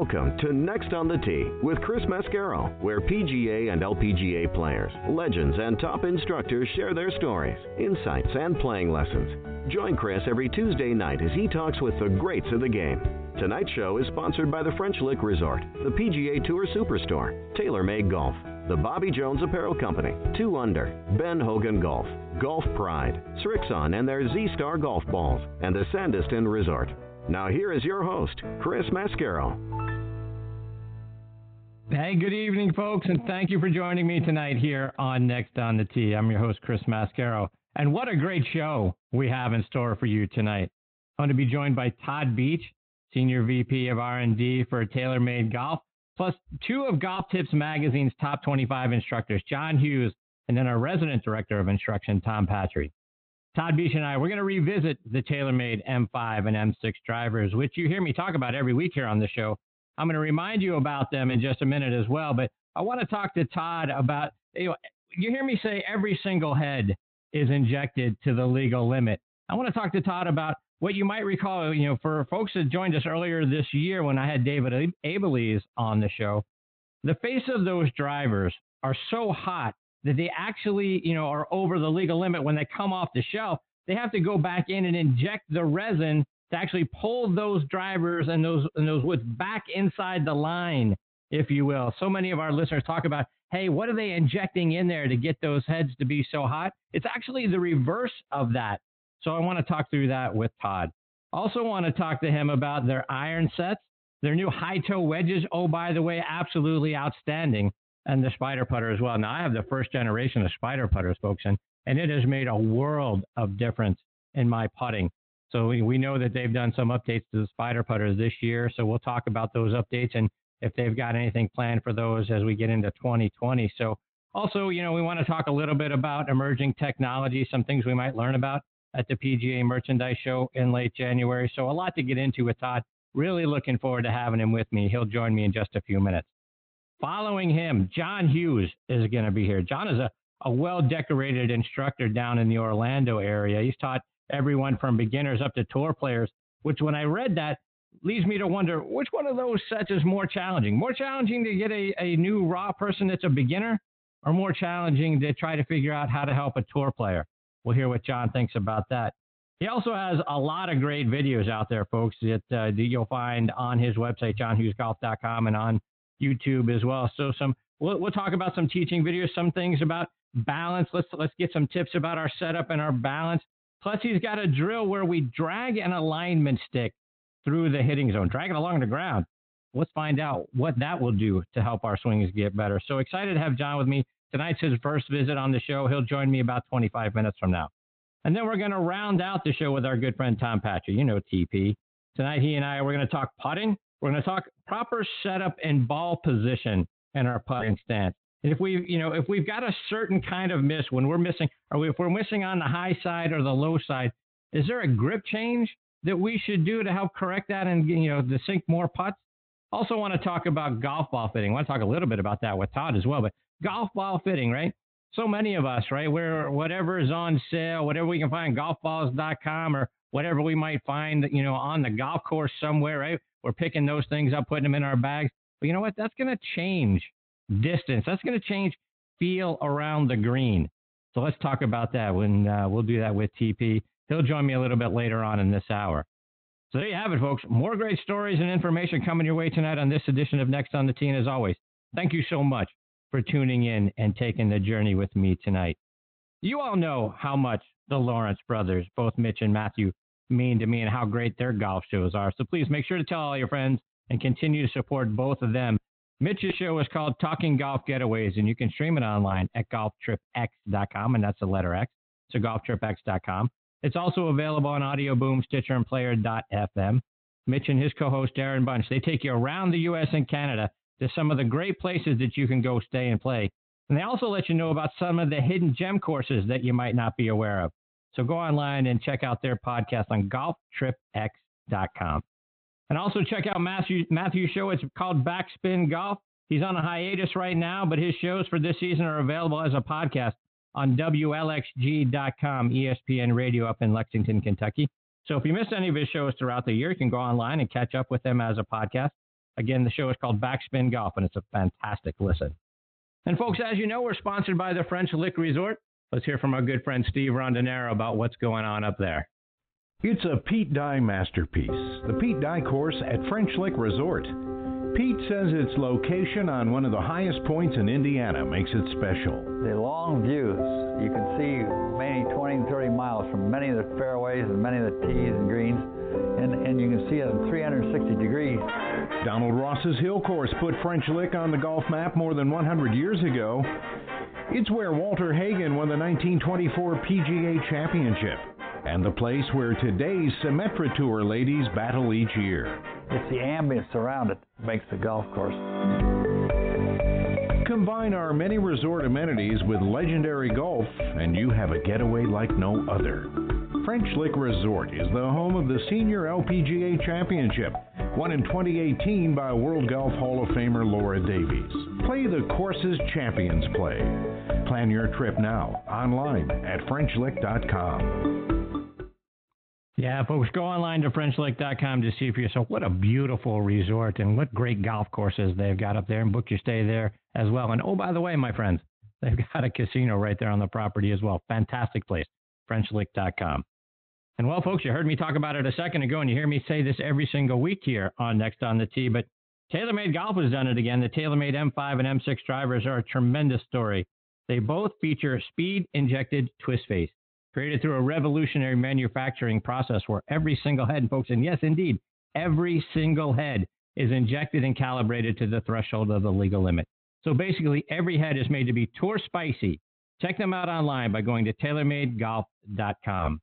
Welcome to Next on the Tee with Chris Mascaro, where PGA and LPGA players, legends, and top instructors share their stories, insights, and playing lessons. Join Chris every Tuesday night as he talks with the greats of the game. Tonight's show is sponsored by the French Lick Resort, the PGA Tour Superstore, TaylorMade Golf, the Bobby Jones Apparel Company, 2 Under, Ben Hogan Golf, Golf Pride, Srixon and their Z Star Golf Balls, and the Sandestin Resort. Now here is your host, Chris Mascaro. Hey, good evening, folks, and thank you for joining me tonight here on Next on the Tee. I'm your host, Chris Mascaro, and what a great show we have in store for you tonight. I'm going to be joined by Todd Beach, Senior VP of R&D for TaylorMade Golf, plus two of Golf Tips Magazine's top 25 instructors, John Hughes, and then our resident director of instruction, Tom Patri. Todd Beach and I, we're going to revisit the TaylorMade M5 and M6 drivers, which you hear me talk about every week here on the show. I'm going to remind you about them in just a minute as well, but I want to talk to Todd about, you know, you hear me say every single head is injected to the legal limit. I want to talk to Todd about what you might recall, you know, for folks that joined us earlier this year when I had David Abeles on the show, the face of those drivers are so hot that they actually, you know, are over the legal limit when they come off the shelf. They have to go back in and inject the resin to actually pull those drivers and those and those woods back inside the line, if you will. So many of our listeners talk about, hey, what are they injecting in there to get those heads to be so hot? It's actually the reverse of that. So I want to talk through that with Todd. Also want to talk to him about their iron sets, their new high toe wedges. Oh, by the way, absolutely outstanding. And the spider putter as well. Now I have the first generation of spider putters, folks, and, and it has made a world of difference in my putting. So we, we know that they've done some updates to the spider putters this year. So we'll talk about those updates and if they've got anything planned for those as we get into 2020. So also, you know, we want to talk a little bit about emerging technology, some things we might learn about at the PGA Merchandise Show in late January. So a lot to get into with Todd. Really looking forward to having him with me. He'll join me in just a few minutes. Following him, John Hughes is going to be here. John is a, a well decorated instructor down in the Orlando area. He's taught everyone from beginners up to tour players, which when I read that leads me to wonder which one of those sets is more challenging? More challenging to get a, a new raw person that's a beginner or more challenging to try to figure out how to help a tour player? We'll hear what John thinks about that. He also has a lot of great videos out there, folks, that, uh, that you'll find on his website, johnhughesgolf.com, and on YouTube as well. So some we'll, we'll talk about some teaching videos, some things about balance. Let's let's get some tips about our setup and our balance. Plus, he's got a drill where we drag an alignment stick through the hitting zone, drag it along the ground. Let's find out what that will do to help our swings get better. So excited to have John with me. Tonight's his first visit on the show. He'll join me about 25 minutes from now. And then we're going to round out the show with our good friend Tom Patri. You know TP. Tonight, he and I, we're going to talk putting. We're going to talk proper setup and ball position in our putting stance. And if we, you know, if we've got a certain kind of miss when we're missing, or if we're missing on the high side or the low side, is there a grip change that we should do to help correct that and you know to sink more putts? Also, want to talk about golf ball fitting. I want to talk a little bit about that with Todd as well. But golf ball fitting, right? So many of us, right? Where whatever is on sale, whatever we can find, golfballs.com or whatever we might find, you know, on the golf course somewhere, right? We're picking those things up, putting them in our bags. But you know what? That's going to change distance. That's going to change feel around the green. So let's talk about that when uh, we'll do that with TP. He'll join me a little bit later on in this hour. So there you have it, folks. More great stories and information coming your way tonight on this edition of Next on the Tee. And as always, thank you so much for tuning in and taking the journey with me tonight. You all know how much the Lawrence brothers, both Mitch and Matthew, mean to me and how great their golf shows are. So please make sure to tell all your friends and continue to support both of them Mitch's show is called Talking Golf Getaways, and you can stream it online at golftripx.com, and that's the letter X, so golftripx.com. It's also available on Audio Boom, Stitcher, and Player.fm. Mitch and his co-host Darren Bunch. They take you around the U.S. and Canada to some of the great places that you can go stay and play. And they also let you know about some of the hidden gem courses that you might not be aware of. So go online and check out their podcast on golftripx.com. And also check out Matthew, Matthew's show. It's called Backspin Golf. He's on a hiatus right now, but his shows for this season are available as a podcast on WLXG.com, ESPN Radio up in Lexington, Kentucky. So if you missed any of his shows throughout the year, you can go online and catch up with them as a podcast. Again, the show is called Backspin Golf, and it's a fantastic listen. And folks, as you know, we're sponsored by the French Lick Resort. Let's hear from our good friend Steve Rondinero about what's going on up there. It's a Pete Dye masterpiece, the Pete Dye course at French Lick Resort. Pete says its location on one of the highest points in Indiana makes it special. The long views, you can see many 20 and 30 miles from many of the fairways and many of the tees and greens, and, and you can see it 360 degrees. Donald Ross's Hill Course put French Lick on the golf map more than 100 years ago. It's where Walter Hagen won the 1924 PGA Championship and the place where today's Symetra Tour ladies battle each year. It's the ambience around it that makes the golf course. Combine our many resort amenities with legendary golf, and you have a getaway like no other. French Lick Resort is the home of the Senior LPGA Championship, won in 2018 by World Golf Hall of Famer Laura Davies. Play the courses champions play. Plan your trip now online at FrenchLick.com. Yeah, folks, go online to FrenchLick.com to see for yourself what a beautiful resort and what great golf courses they've got up there and book your stay there as well. And oh, by the way, my friends, they've got a casino right there on the property as well. Fantastic place, FrenchLick.com. And well, folks, you heard me talk about it a second ago, and you hear me say this every single week here on Next on the Tee. But TaylorMade Golf has done it again. The TaylorMade M5 and M6 drivers are a tremendous story. They both feature speed injected twist face created through a revolutionary manufacturing process where every single head, folks, and yes, indeed, every single head is injected and calibrated to the threshold of the legal limit. So basically, every head is made to be tour spicy. Check them out online by going to TaylorMadeGolf.com.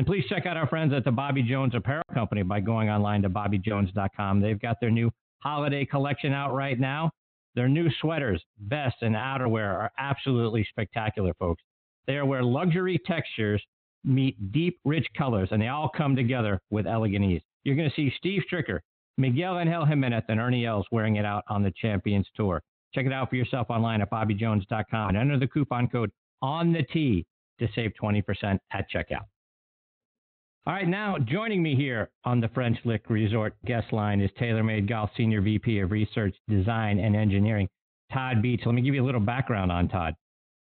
And please check out our friends at the Bobby Jones Apparel Company by going online to BobbyJones.com. They've got their new holiday collection out right now. Their new sweaters, vests, and outerwear are absolutely spectacular, folks. They are where luxury textures meet deep, rich colors, and they all come together with elegant ease. You're going to see Steve Stricker, Miguel Angel Jimenez, and Ernie Els wearing it out on the Champions Tour. Check it out for yourself online at BobbyJones.com and enter the coupon code on the T to save 20% at checkout. All right, now joining me here on the French Lick Resort guest line is TaylorMade Golf Senior VP of Research, Design, and Engineering, Todd Beach. Let me give you a little background on Todd.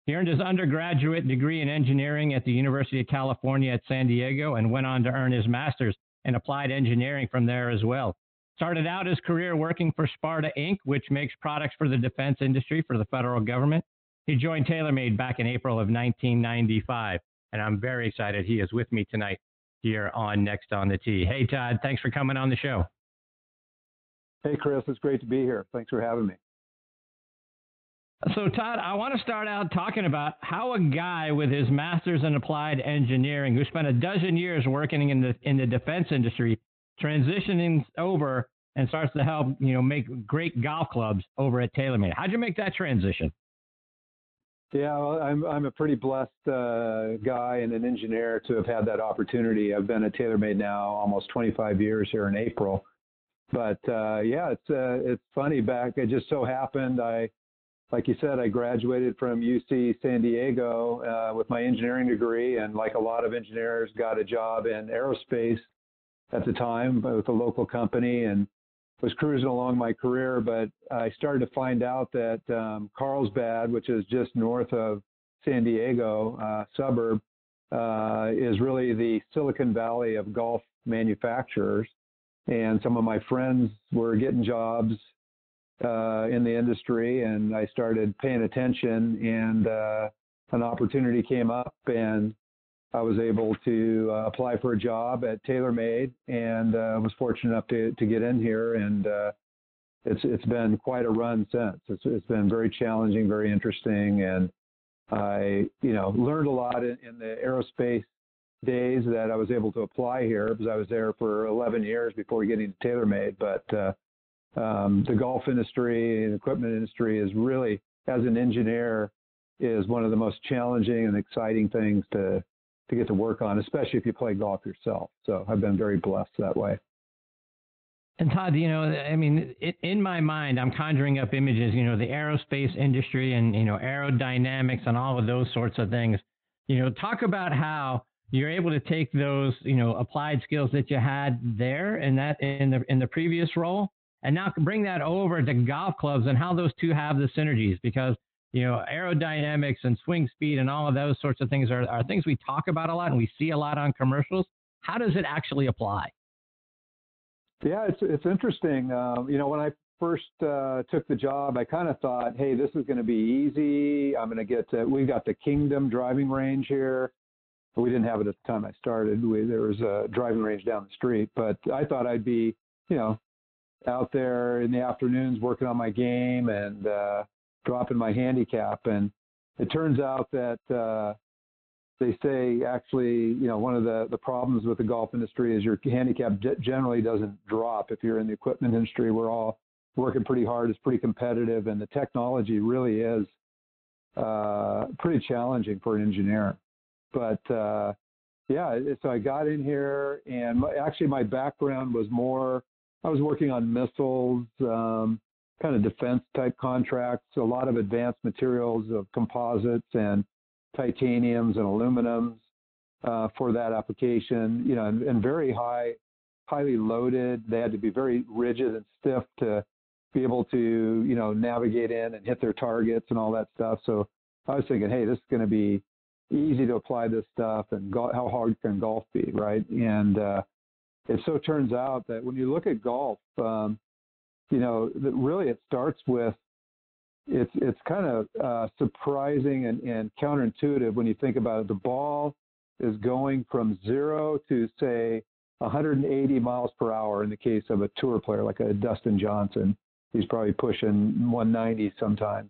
He earned his undergraduate degree in engineering at the University of California at San Diego and went on to earn his master's in applied engineering from there as well. Started out his career working for Sparta Inc., which makes products for the defense industry for the federal government. He joined TaylorMade back in April of 1995, and I'm very excited he is with me tonight here on Next on the Tee. Hey, Todd, thanks for coming on the show. Hey, Chris, it's great to be here. Thanks for having me. So, Todd, I want to start out talking about how a guy with his master's in applied engineering, who spent a dozen years working in the in the defense industry, transitioning over and starts to help you know make great golf clubs over at TaylorMade. How'd you make that transition? Yeah, well, I'm I'm a pretty blessed uh, guy and an engineer to have had that opportunity. I've been at TaylorMade now almost 25 years here in April, but uh, yeah, it's uh, it's funny. Back it just so happened I like you said, I graduated from UC San Diego uh, with my engineering degree, and like a lot of engineers, got a job in aerospace at the time with a local company, and was cruising along my career. But I started to find out that um, Carlsbad, which is just north of San Diego uh, suburb, uh, is really the Silicon Valley of golf manufacturers. And some of my friends were getting jobs uh, in the industry, and I started paying attention. And uh, an opportunity came up, and I was able to uh, apply for a job at TaylorMade, and uh, was fortunate enough to to get in here. And uh, it's it's been quite a run since. It's it's been very challenging, very interesting, and I you know learned a lot in, in the aerospace days that I was able to apply here because I was there for 11 years before getting to TaylorMade. But uh, um, the golf industry and equipment industry is really, as an engineer, is one of the most challenging and exciting things to to get to work on, especially if you play golf yourself. So I've been very blessed that way. And Todd, you know, I mean, it, in my mind, I'm conjuring up images, you know, the aerospace industry and, you know, aerodynamics and all of those sorts of things. You know, talk about how you're able to take those, you know, applied skills that you had there and that in the in the previous role and now bring that over to golf clubs and how those two have the synergies because you know aerodynamics and swing speed and all of those sorts of things are, are things we talk about a lot and we see a lot on commercials. How does it actually apply? Yeah it's it's interesting. Um, you know when i first uh, took the job i kind of thought hey this is going to be easy. I'm going to get to we've got the kingdom driving range here. We didn't have it at the time i started. We, there was a driving range down the street. But i thought i'd be you know out there in the afternoons working on my game and uh, dropping my handicap. And it turns out that uh, they say actually, you know, one of the, the problems with the golf industry is your handicap generally doesn't drop. If you're in the equipment industry, we're all working pretty hard. It's pretty competitive, and the technology really is uh, pretty challenging for an engineer. But uh, yeah, so I got in here, and my, actually my background was more I was working on missiles, um, kind of defense type contracts, a lot of advanced materials of composites and titaniums and aluminums uh, for that application, you know, and, and, very high, highly loaded. They had to be very rigid and stiff to be able to, you know, navigate in and hit their targets and all that stuff. So I was thinking, hey, this is going to be easy to apply this stuff and go- how hard can golf be, right? And uh, it so turns out that when you look at golf, um, you know, really it starts with it's it's kind of uh, surprising and, and counterintuitive when you think about it. The ball is going from zero to say 180 miles per hour in the case of a tour player like a Dustin Johnson. He's probably pushing 190 sometimes,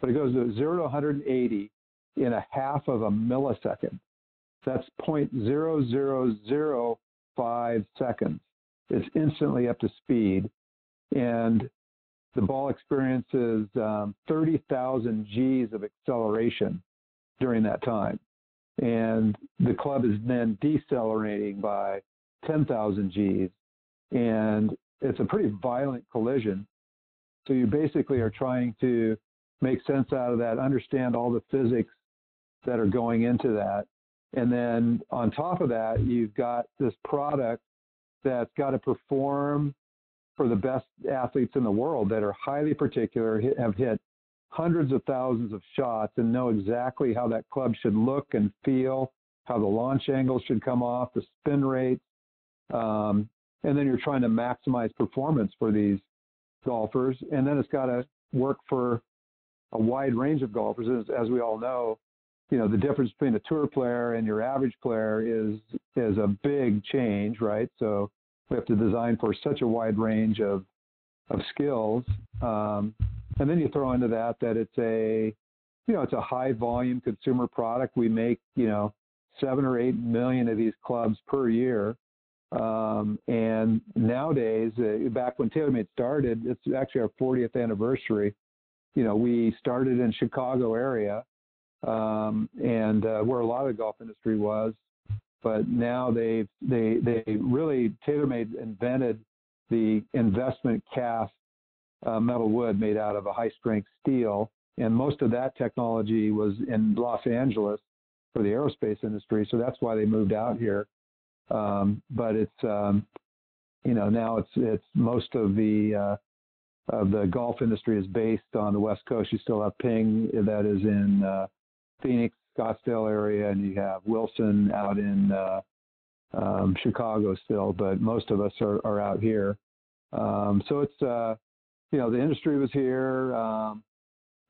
but it goes to zero to 180 in a half of a millisecond. That's 0.000 five seconds. It's instantly up to speed. And the ball experiences um, 30,000 G's of acceleration during that time. And the club is then decelerating by 10,000 G's. And it's a pretty violent collision. So you basically are trying to make sense out of that, understand all the physics that are going into that, and then on top of that, you've got this product that's got to perform for the best athletes in the world that are highly particular, have hit hundreds of thousands of shots and know exactly how that club should look and feel, how the launch angle should come off, the spin rate. Um, and then you're trying to maximize performance for these golfers. And then it's got to work for a wide range of golfers. As, as we all know, you know the difference between a tour player and your average player is is a big change, right? So we have to design for such a wide range of of skills, um, and then you throw into that that it's a you know it's a high volume consumer product. We make you know seven or eight million of these clubs per year. Um, and nowadays, uh, back when TaylorMade started, it's actually our 40th anniversary. You know, we started in Chicago area, um, and uh, where a lot of the golf industry was. But now they they they really TaylorMade invented the investment cast uh, metal wood made out of a high strength steel, and most of that technology was in Los Angeles for the aerospace industry. So that's why they moved out here. Um, but it's um, you know now it's it's most of the uh, of the golf industry is based on the West Coast. You still have Ping that is in uh, Phoenix, Scottsdale area, and you have Wilson out in uh, um, Chicago still, but most of us are, are out here. Um, so it's, uh, you know, the industry was here, um,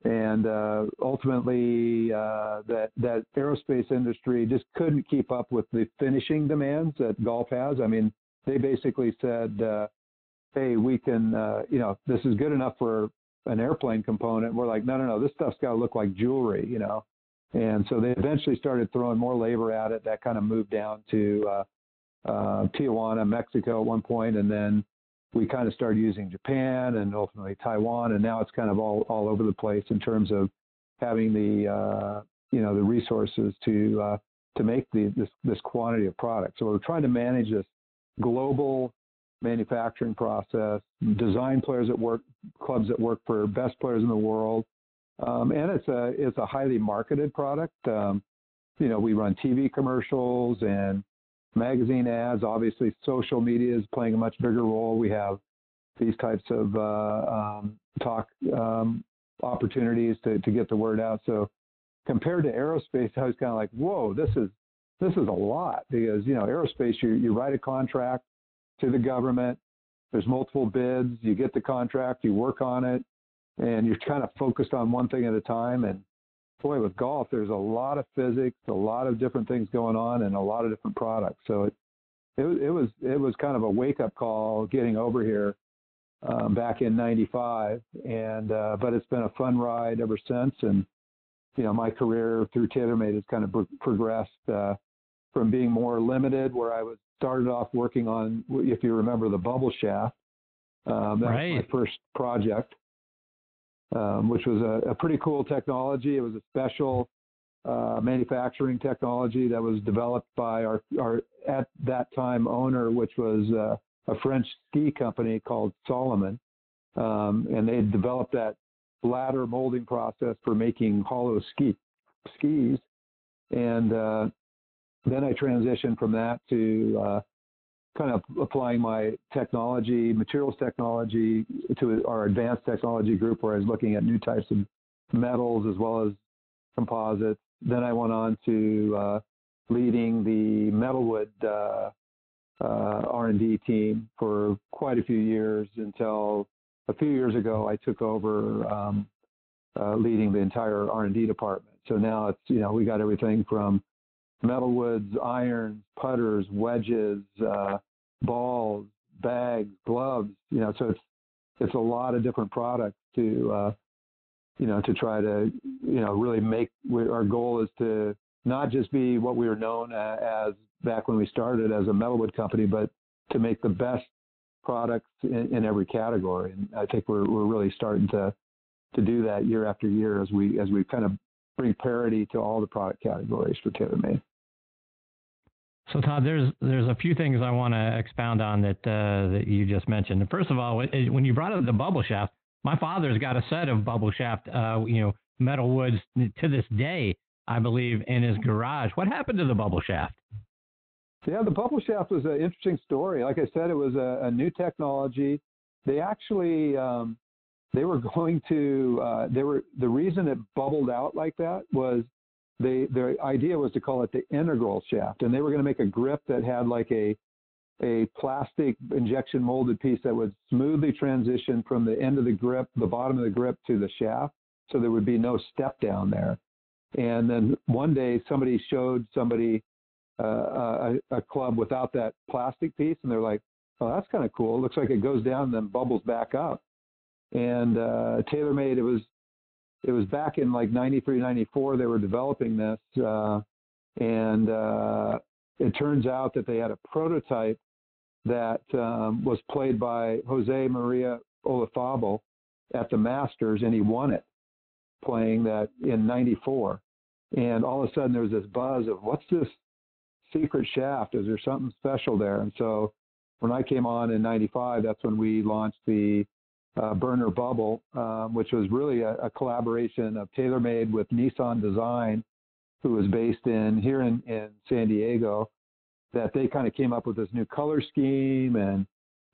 and uh, ultimately uh, that that aerospace industry just couldn't keep up with the finishing demands that golf has. I mean, they basically said, uh, "Hey, we can, uh, you know, this is good enough for an airplane component." We're like, "No, no, no, this stuff's got to look like jewelry," you know And so they eventually started throwing more labor at it. That kind of moved down to uh, uh, Tijuana, Mexico at one point, and then we kind of started using Japan and ultimately Taiwan, and now it's kind of all all over the place in terms of having the uh, you know the resources to uh, to make the, this this quantity of product. So we're trying to manage this global manufacturing process, design players at work, clubs that work for best players in the world, um, and it's a it's a highly marketed product. Um, you know, we run TV commercials and magazine ads. Obviously, social media is playing a much bigger role. We have these types of uh, um, talk um, opportunities to, to get the word out. So compared to aerospace, I was kind of like, whoa, this is this is a lot because you know aerospace, you you write a contract to the government. There's multiple bids. You get the contract, you work on it, and you're kind of focused on one thing at a time. And boy, with golf, there's a lot of physics, a lot of different things going on, and a lot of different products. So it it, it was it was kind of a wake up call getting over here um, back in '95, and uh, but it's been a fun ride ever since. And you know, my career through TaylorMade has kind of pro- progressed uh, from being more limited, where I was started off working on, if you remember, the bubble shaft. Um, that right. was my first project um, which was a, a, pretty cool technology. It was a special uh, manufacturing technology that was developed by our, our at that time owner, which was uh, a French ski company called Salomon, um, and they developed that bladder molding process for making hollow ski skis. And uh, then I transitioned from that to uh, kind of applying my technology, materials technology to our advanced technology group where I was looking at new types of metals as well as composites. Then I went on to uh, leading the metalwood uh, uh, R&D team for quite a few years until a few years ago I took over um, uh, leading the entire R&D department. So now it's you know we got everything from metalwoods, irons, putters, wedges, uh, balls, bags, gloves. You know, so it's it's a lot of different products to uh, you know to try to you know really make. Our goal is to not just be what we were known as back when we started as a metalwood company, but to make the best products in, in every category. And I think we're we're really starting to to do that year after year as we as we kind of bring parity to all the product categories for TaylorMade. So Todd, there's there's a few things I want to expound on that uh, that you just mentioned. First of all, when you brought up the bubble shaft, my father's got a set of bubble shaft, uh, you know, metal woods to this day, I believe, in his garage. What happened to the bubble shaft? Yeah, the bubble shaft was an interesting story. Like I said, it was a, a new technology. They actually um, they were going to uh, they were the reason it bubbled out like that was they the idea was to call it the integral shaft, and they were going to make a grip that had like a a plastic injection molded piece that would smoothly transition from the end of the grip, the bottom of the grip, to the shaft, so there would be no step down there. And then one day somebody showed somebody uh, a, a club without that plastic piece, and they're like, "Oh, that's kind of cool. Looks like it goes down and then bubbles back up." And uh, TaylorMade, it was it was back in like 93, 94, they were developing this. Uh, and uh, it turns out that they had a prototype that um, was played by Jose Maria Olazabal at the Masters, and he won it playing that in 94. And all of a sudden there was this buzz of what's this secret shaft? Is there something special there? And so when I came on in 95, that's when we launched the uh, Burner Bubble, um, which was really a, a, collaboration of TaylorMade with Nissan Design, who was based in here in, in San Diego. That they kind of came up with this new color scheme, and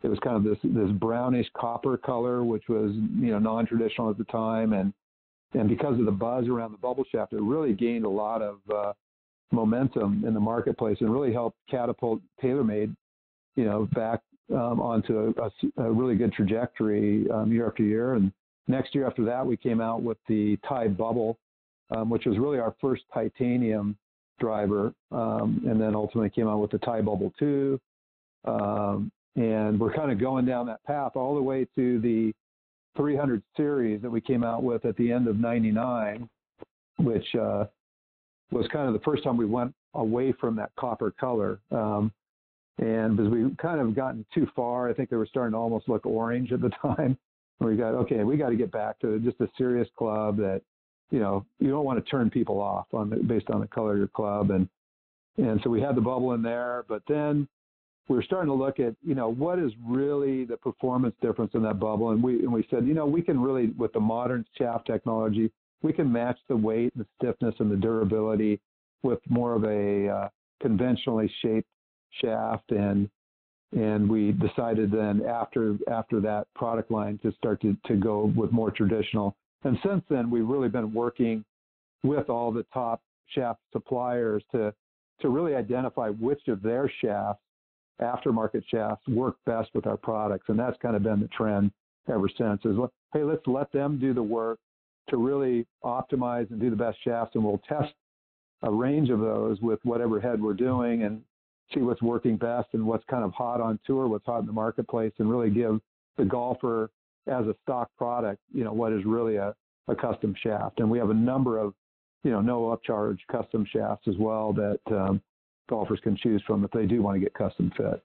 it was kind of this this brownish copper color, which was you know non-traditional at the time, and and because of the buzz around the bubble shaft, it really gained a lot of uh, momentum in the marketplace and really helped catapult TaylorMade, you know, back um, onto a, a, really good trajectory um, year after year. And next year after that, we came out with the Ti Bubble, um, which was really our first titanium driver, um, and then ultimately came out with the Ti Bubble 2. Um, and we're kind of going down that path all the way to the 300 series that we came out with at the end of 99, which uh, was kind of the first time we went away from that copper color. Um, and because we kind of gotten too far, I think they were starting to almost look orange at the time. We got okay, we got to get back to just a serious club that, you know, you don't want to turn people off on the, based on the color of your club, and and so we had the bubble in there, but then we were starting to look at, you know, what is really the performance difference in that bubble, and we and we said, you know, we can really with the modern shaft technology, we can match the weight, and the stiffness, and the durability with more of a uh, conventionally shaped shaft and and we decided then after after that product line to start to, to go with more traditional. And since then we've really been working with all the top shaft suppliers to to really identify which of their shafts aftermarket shafts work best with our products. And that's kind of been the trend ever since is hey let's let them do the work to really optimize and do the best shafts. And we'll test a range of those with whatever head we're doing. And see what's working best and what's kind of hot on tour, what's hot in the marketplace, and really give the golfer as a stock product, you know, what is really a, a custom shaft. And we have a number of, you know, no upcharge custom shafts as well that um, golfers can choose from if they do want to get custom fit.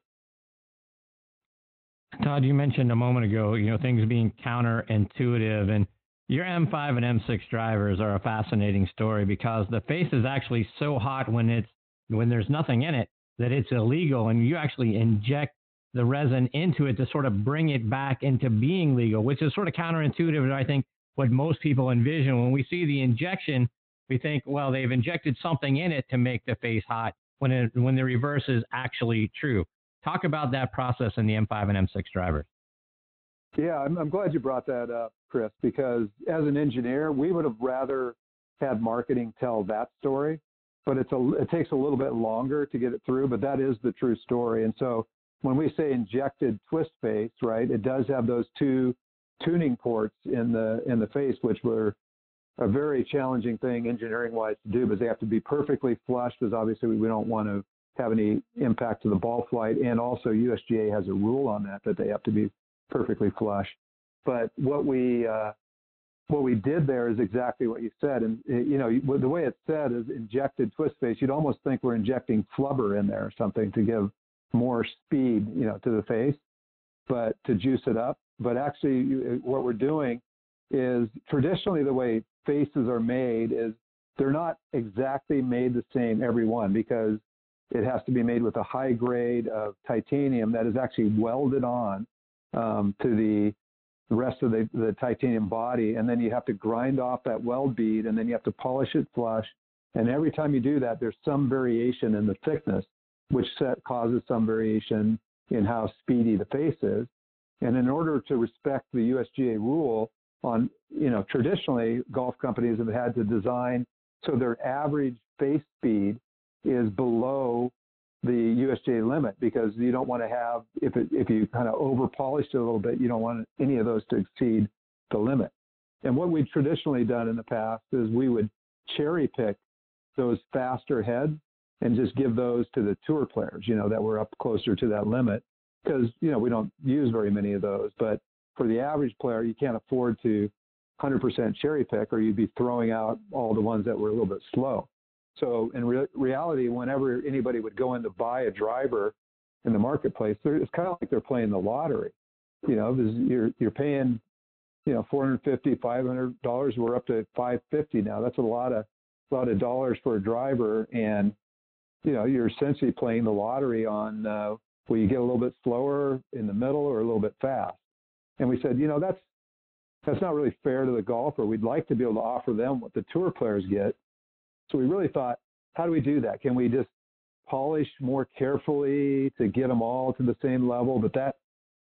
Todd, you mentioned a moment ago, you know, things being counterintuitive and your M5 and M6 drivers are a fascinating story because the face is actually so hot when it's when there's nothing in it that it's illegal and you actually inject the resin into it to sort of bring it back into being legal, which is sort of counterintuitive I think what most people envision. When we see the injection, we think, well, they've injected something in it to make the face hot when it, when the reverse is actually true. Talk about that process in the M5 and M6 drivers. Yeah, I'm, I'm glad you brought that up, Chris, because as an engineer, we would have rather had marketing tell that story but it's a it takes a little bit longer to get it through. But that is the true story. And so when we say injected twist face, right, it does have those two tuning ports in the in the face, which were a very challenging thing engineering wise to do, because they have to be perfectly flush, because obviously we don't want to have any impact to the ball flight. And also USGA has a rule on that that they have to be perfectly flush. But what we uh, what we did there is exactly what you said. And, eh, you know, the way it's said is injected twist face. You'd almost think we're injecting flubber in there or something to give more speed, you know, to the face, but to juice it up. But actually, eh, what we're doing is traditionally the way faces are made is they're not exactly made the same every one because it has to be made with a high grade of titanium that is actually welded on um, to the the rest of the, the titanium body, and then you have to grind off that weld bead, and then you have to polish it flush. And every time you do that, there's some variation in the thickness, which set, causes some variation in how speedy the face is. And in order to respect the USGA rule on, you know, traditionally golf companies have had to design so their average face speed is below the USGA limit because you don't want to have if it, if you kind of over polished it a little bit, you don't want any of those to exceed the limit. And what we've traditionally done in the past is we would cherry pick those faster heads and just give those to the tour players, you know, that were up closer to that limit because you know we don't use very many of those. But for the average player, you can't afford to 100% cherry pick, or you'd be throwing out all the ones that were a little bit slow. So in re- reality, whenever anybody would go in to buy a driver in the marketplace, it's kind of like they're playing the lottery. You know, you're you're paying, you know, 450, 500 dollars. We're up to 550 now. That's a lot of a lot of dollars for a driver, and you know, you're essentially playing the lottery on uh, will you get a little bit slower in the middle or a little bit fast. And we said, you know, that's that's not really fair to the golfer. We'd like to be able to offer them what the tour players get, so we really thought, how do we do that? Can we just polish more carefully to get them all to the same level? But that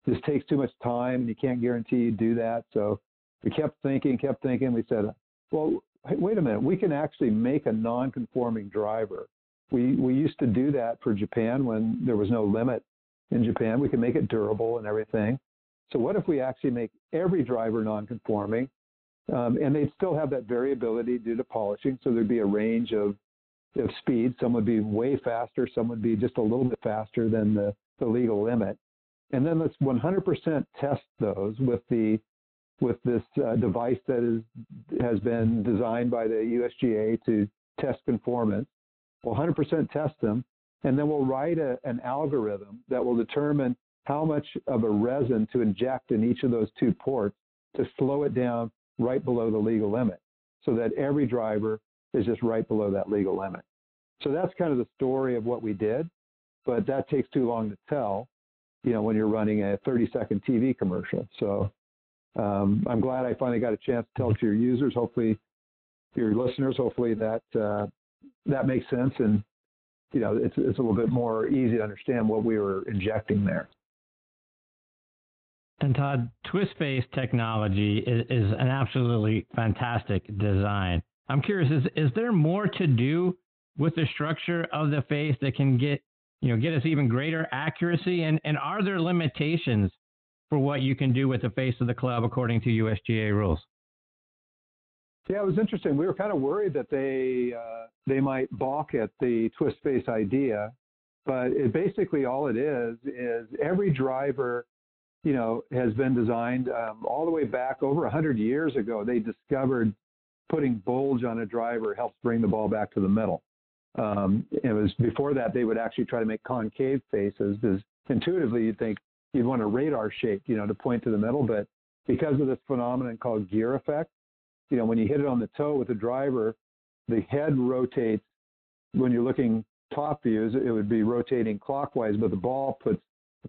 just takes too much time and you can't guarantee you do that. So we kept thinking, kept thinking. We said, well, hey, wait a minute, we can actually make a non-conforming driver. We, we used to do that for Japan when there was no limit in Japan. We can make it durable and everything. So what if we actually make every driver non-conforming um, and they'd still have that variability due to polishing. So there'd be a range of, of speed. Some would be way faster, some would be just a little bit faster than the, the legal limit. And then let's 100% test those with the with this uh, device that is has been designed by the USGA to test conformance. We'll 100% test them, and then we'll write a, an algorithm that will determine how much of a resin to inject in each of those two ports to slow it down right below the legal limit so that every driver is just right below that legal limit. So that's kind of the story of what we did, but that takes too long to tell, you know, when you're running a 30 second TV commercial. So um, I'm glad I finally got a chance to tell to your users. Hopefully, your listeners, hopefully that uh, that makes sense and you know it's it's a little bit more easy to understand what we were injecting there. And Todd, twist face technology is, is an absolutely fantastic design. I'm curious, is is there more to do with the structure of the face that can get you know get us even greater accuracy? And and are there limitations for what you can do with the face of the club according to USGA rules? Yeah, it was interesting. We were kind of worried that they uh, they might balk at the twist face idea, but it basically all it is is every driver, you know, has been designed um, all the way back over 100 years ago. They discovered putting bulge on a driver helps bring the ball back to the middle. Um, it was before that they would actually try to make concave faces because intuitively you'd think you'd want a radar shape, you know, to point to the middle, but because of this phenomenon called gear effect you know, when you hit it on the toe with the driver, the head rotates. When you're looking top views, it would be rotating clockwise, but the ball puts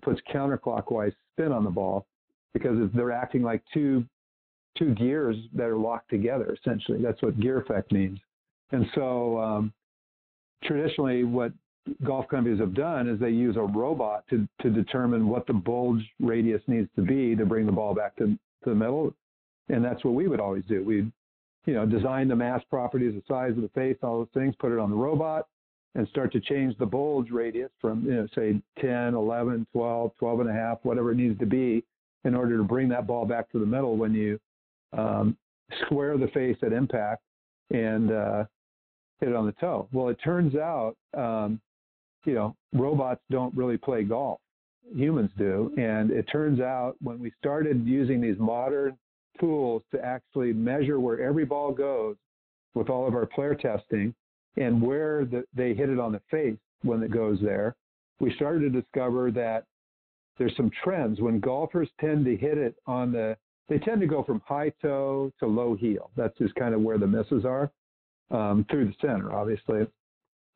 puts counterclockwise spin on the ball because they're acting like two two gears that are locked together. Essentially, that's what gear effect means. And so, um, traditionally, what golf companies have done is they use a robot to to determine what the bulge radius needs to be to bring the ball back to, to the middle and that's what we would always do. We'd, you know, design the mass properties, the size of the face, all those things, put it on the robot, and start to change the bulge radius from, you know, say 10, 11, 12, 12 and a half, whatever it needs to be, in order to bring that ball back to the middle when you um, square the face at impact and uh, hit it on the toe. Well, it turns out, um, you know, robots don't really play golf. Humans do. And it turns out when we started using these modern tools to actually measure where every ball goes with all of our player testing and where the, they hit it on the face when it goes there, we started to discover that there's some trends when golfers tend to hit it on the they tend to go from high toe to low heel. That's just kind of where the misses are um, through the center, obviously.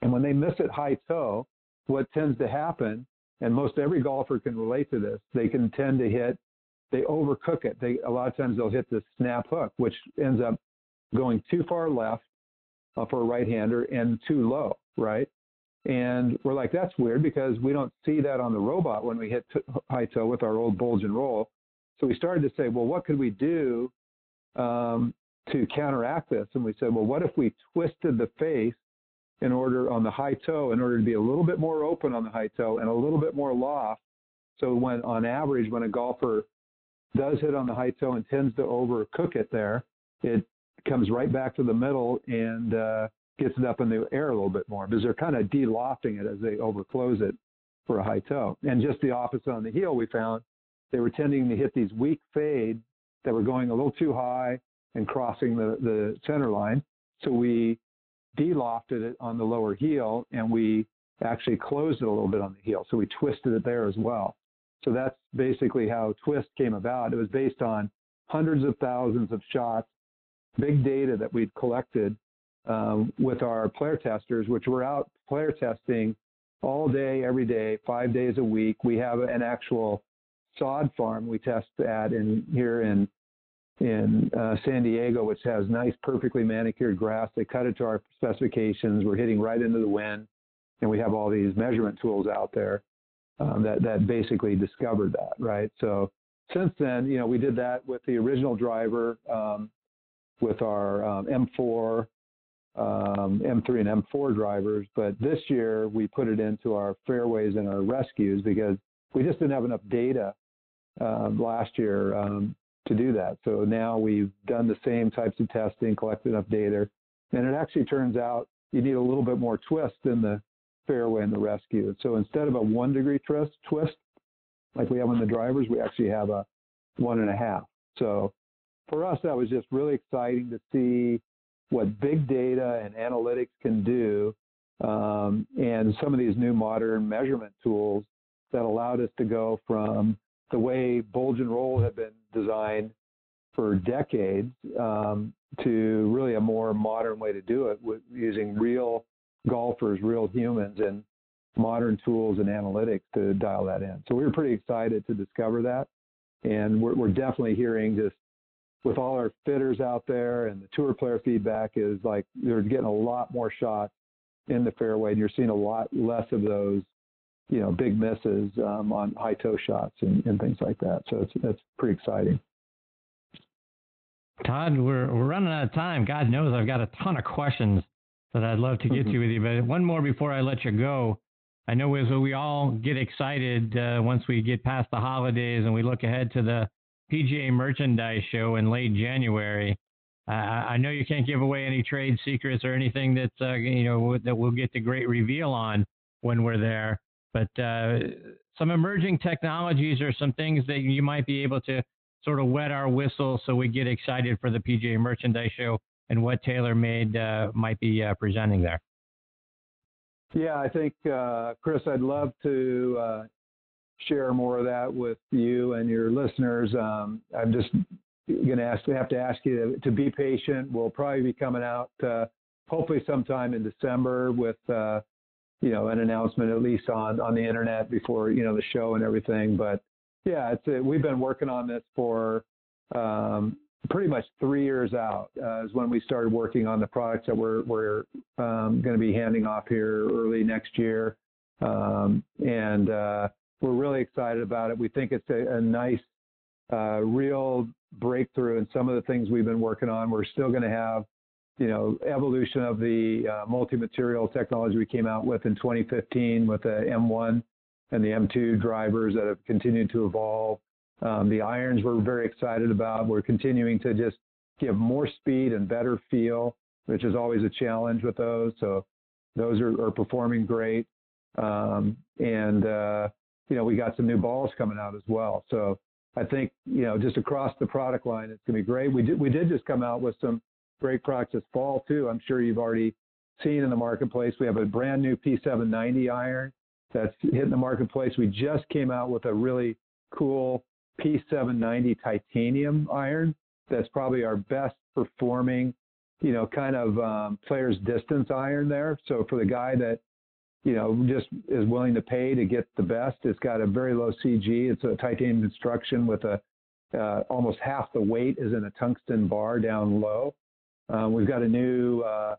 And when they miss it high toe, what tends to happen, and most every golfer can relate to this, they can tend to hit they overcook it. They a lot of times they'll hit the snap hook, which ends up going too far left uh, for a right-hander and too low, right? And we're like, that's weird because we don't see that on the robot when we hit t- high toe with our old bulge and roll. So we started to say, well, what could we do um, to counteract this? And we said, well, what if we twisted the face in order on the high toe in order to be a little bit more open on the high toe and a little bit more loft. So when on average, when a golfer does hit on the high toe and tends to overcook it there, it comes right back to the middle and uh, gets it up in the air a little bit more because they're kind of de-lofting it as they overclose it for a high toe. And just the opposite on the heel, we found they were tending to hit these weak fades that were going a little too high and crossing the, the center line. So we de-lofted it on the lower heel and we actually closed it a little bit on the heel. So we twisted it there as well. So that's basically how Twist came about. It was based on hundreds of thousands of shots, big data that we'd collected um, with our player testers, which were out player testing all day, every day, five days a week. We have an actual sod farm we test at in here in in uh, San Diego, which has nice, perfectly manicured grass. They cut it to our specifications. We're hitting right into the wind, and we have all these measurement tools out there um, that that basically discovered that, right? So since then, you know, we did that with the original driver, um, with our um, M4, um, M3, and M4 drivers. But this year, we put it into our fairways and our rescues because we just didn't have enough data um, last year um, to do that. So now we've done the same types of testing, collected enough data, and it actually turns out you need a little bit more twist in the fairway and the rescue. So instead of a one degree twist, twist like we have on the drivers, we actually have a one and a half. So for us, that was just really exciting to see what big data and analytics can do, um, and some of these new modern measurement tools that allowed us to go from the way bulge and roll had been designed for decades um, to really a more modern way to do it with using real golfers, real humans, and modern tools and analytics to dial that in. So we were pretty excited to discover that. And we're, we're definitely hearing just with all our fitters out there and the tour player feedback is like they're getting a lot more shots in the fairway and you're seeing a lot less of those, you know, big misses um, on high toe shots and, and things like that. So it's, that's pretty exciting. Todd, we're we're running out of time. God knows I've got a ton of questions that I'd love to get mm-hmm. to with you. But one more before I let you go. I know as we all get excited uh, once we get past the holidays and we look ahead to the PGA Merchandise Show in late January. Uh, I know you can't give away any trade secrets or anything that uh, you know that we'll get the great reveal on when we're there. But uh, some emerging technologies or some things that you might be able to sort of wet our whistle so we get excited for the PGA Merchandise Show and what TaylorMade uh, might be uh, presenting there. Yeah, I think, uh, Chris, I'd love to uh, share more of that with you and your listeners. Um, I'm just going to ask, have to ask you to, to, be patient. We'll probably be coming out uh, hopefully sometime in December with uh, you know an announcement at least on on the internet before you know the show and everything. But yeah, it's a, we've been working on this for um, pretty much three years out. Uh, is when we started working on the products that we're we're um, going to be handing off here early next year, um, and uh, we're really excited about it. We think it's a, a nice, uh, real breakthrough in some of the things we've been working on. We're still going to have, you know, evolution of the uh, multi-material technology we came out with in 2015 with the M1 and the M2 drivers that have continued to evolve. Um, the irons we're very excited about. We're continuing to just give more speed and better feel, which is always a challenge with those. So those are, are performing great. Um, and, uh, you know, we got some new balls coming out as well. So I think, you know, just across the product line, it's going to be great. We did, we did just come out with some great products this fall too. I'm sure you've already seen in the marketplace. We have a brand new P790 iron that's hitting the marketplace. We just came out with a really cool P790 titanium iron that's probably our best performing, you know, kind of um, player's distance iron there. So for the guy that, you know, just is willing to pay to get the best, it's got a very low CG. It's a titanium construction with a uh, almost half the weight is in a tungsten bar down low. Um, we've got a new uh,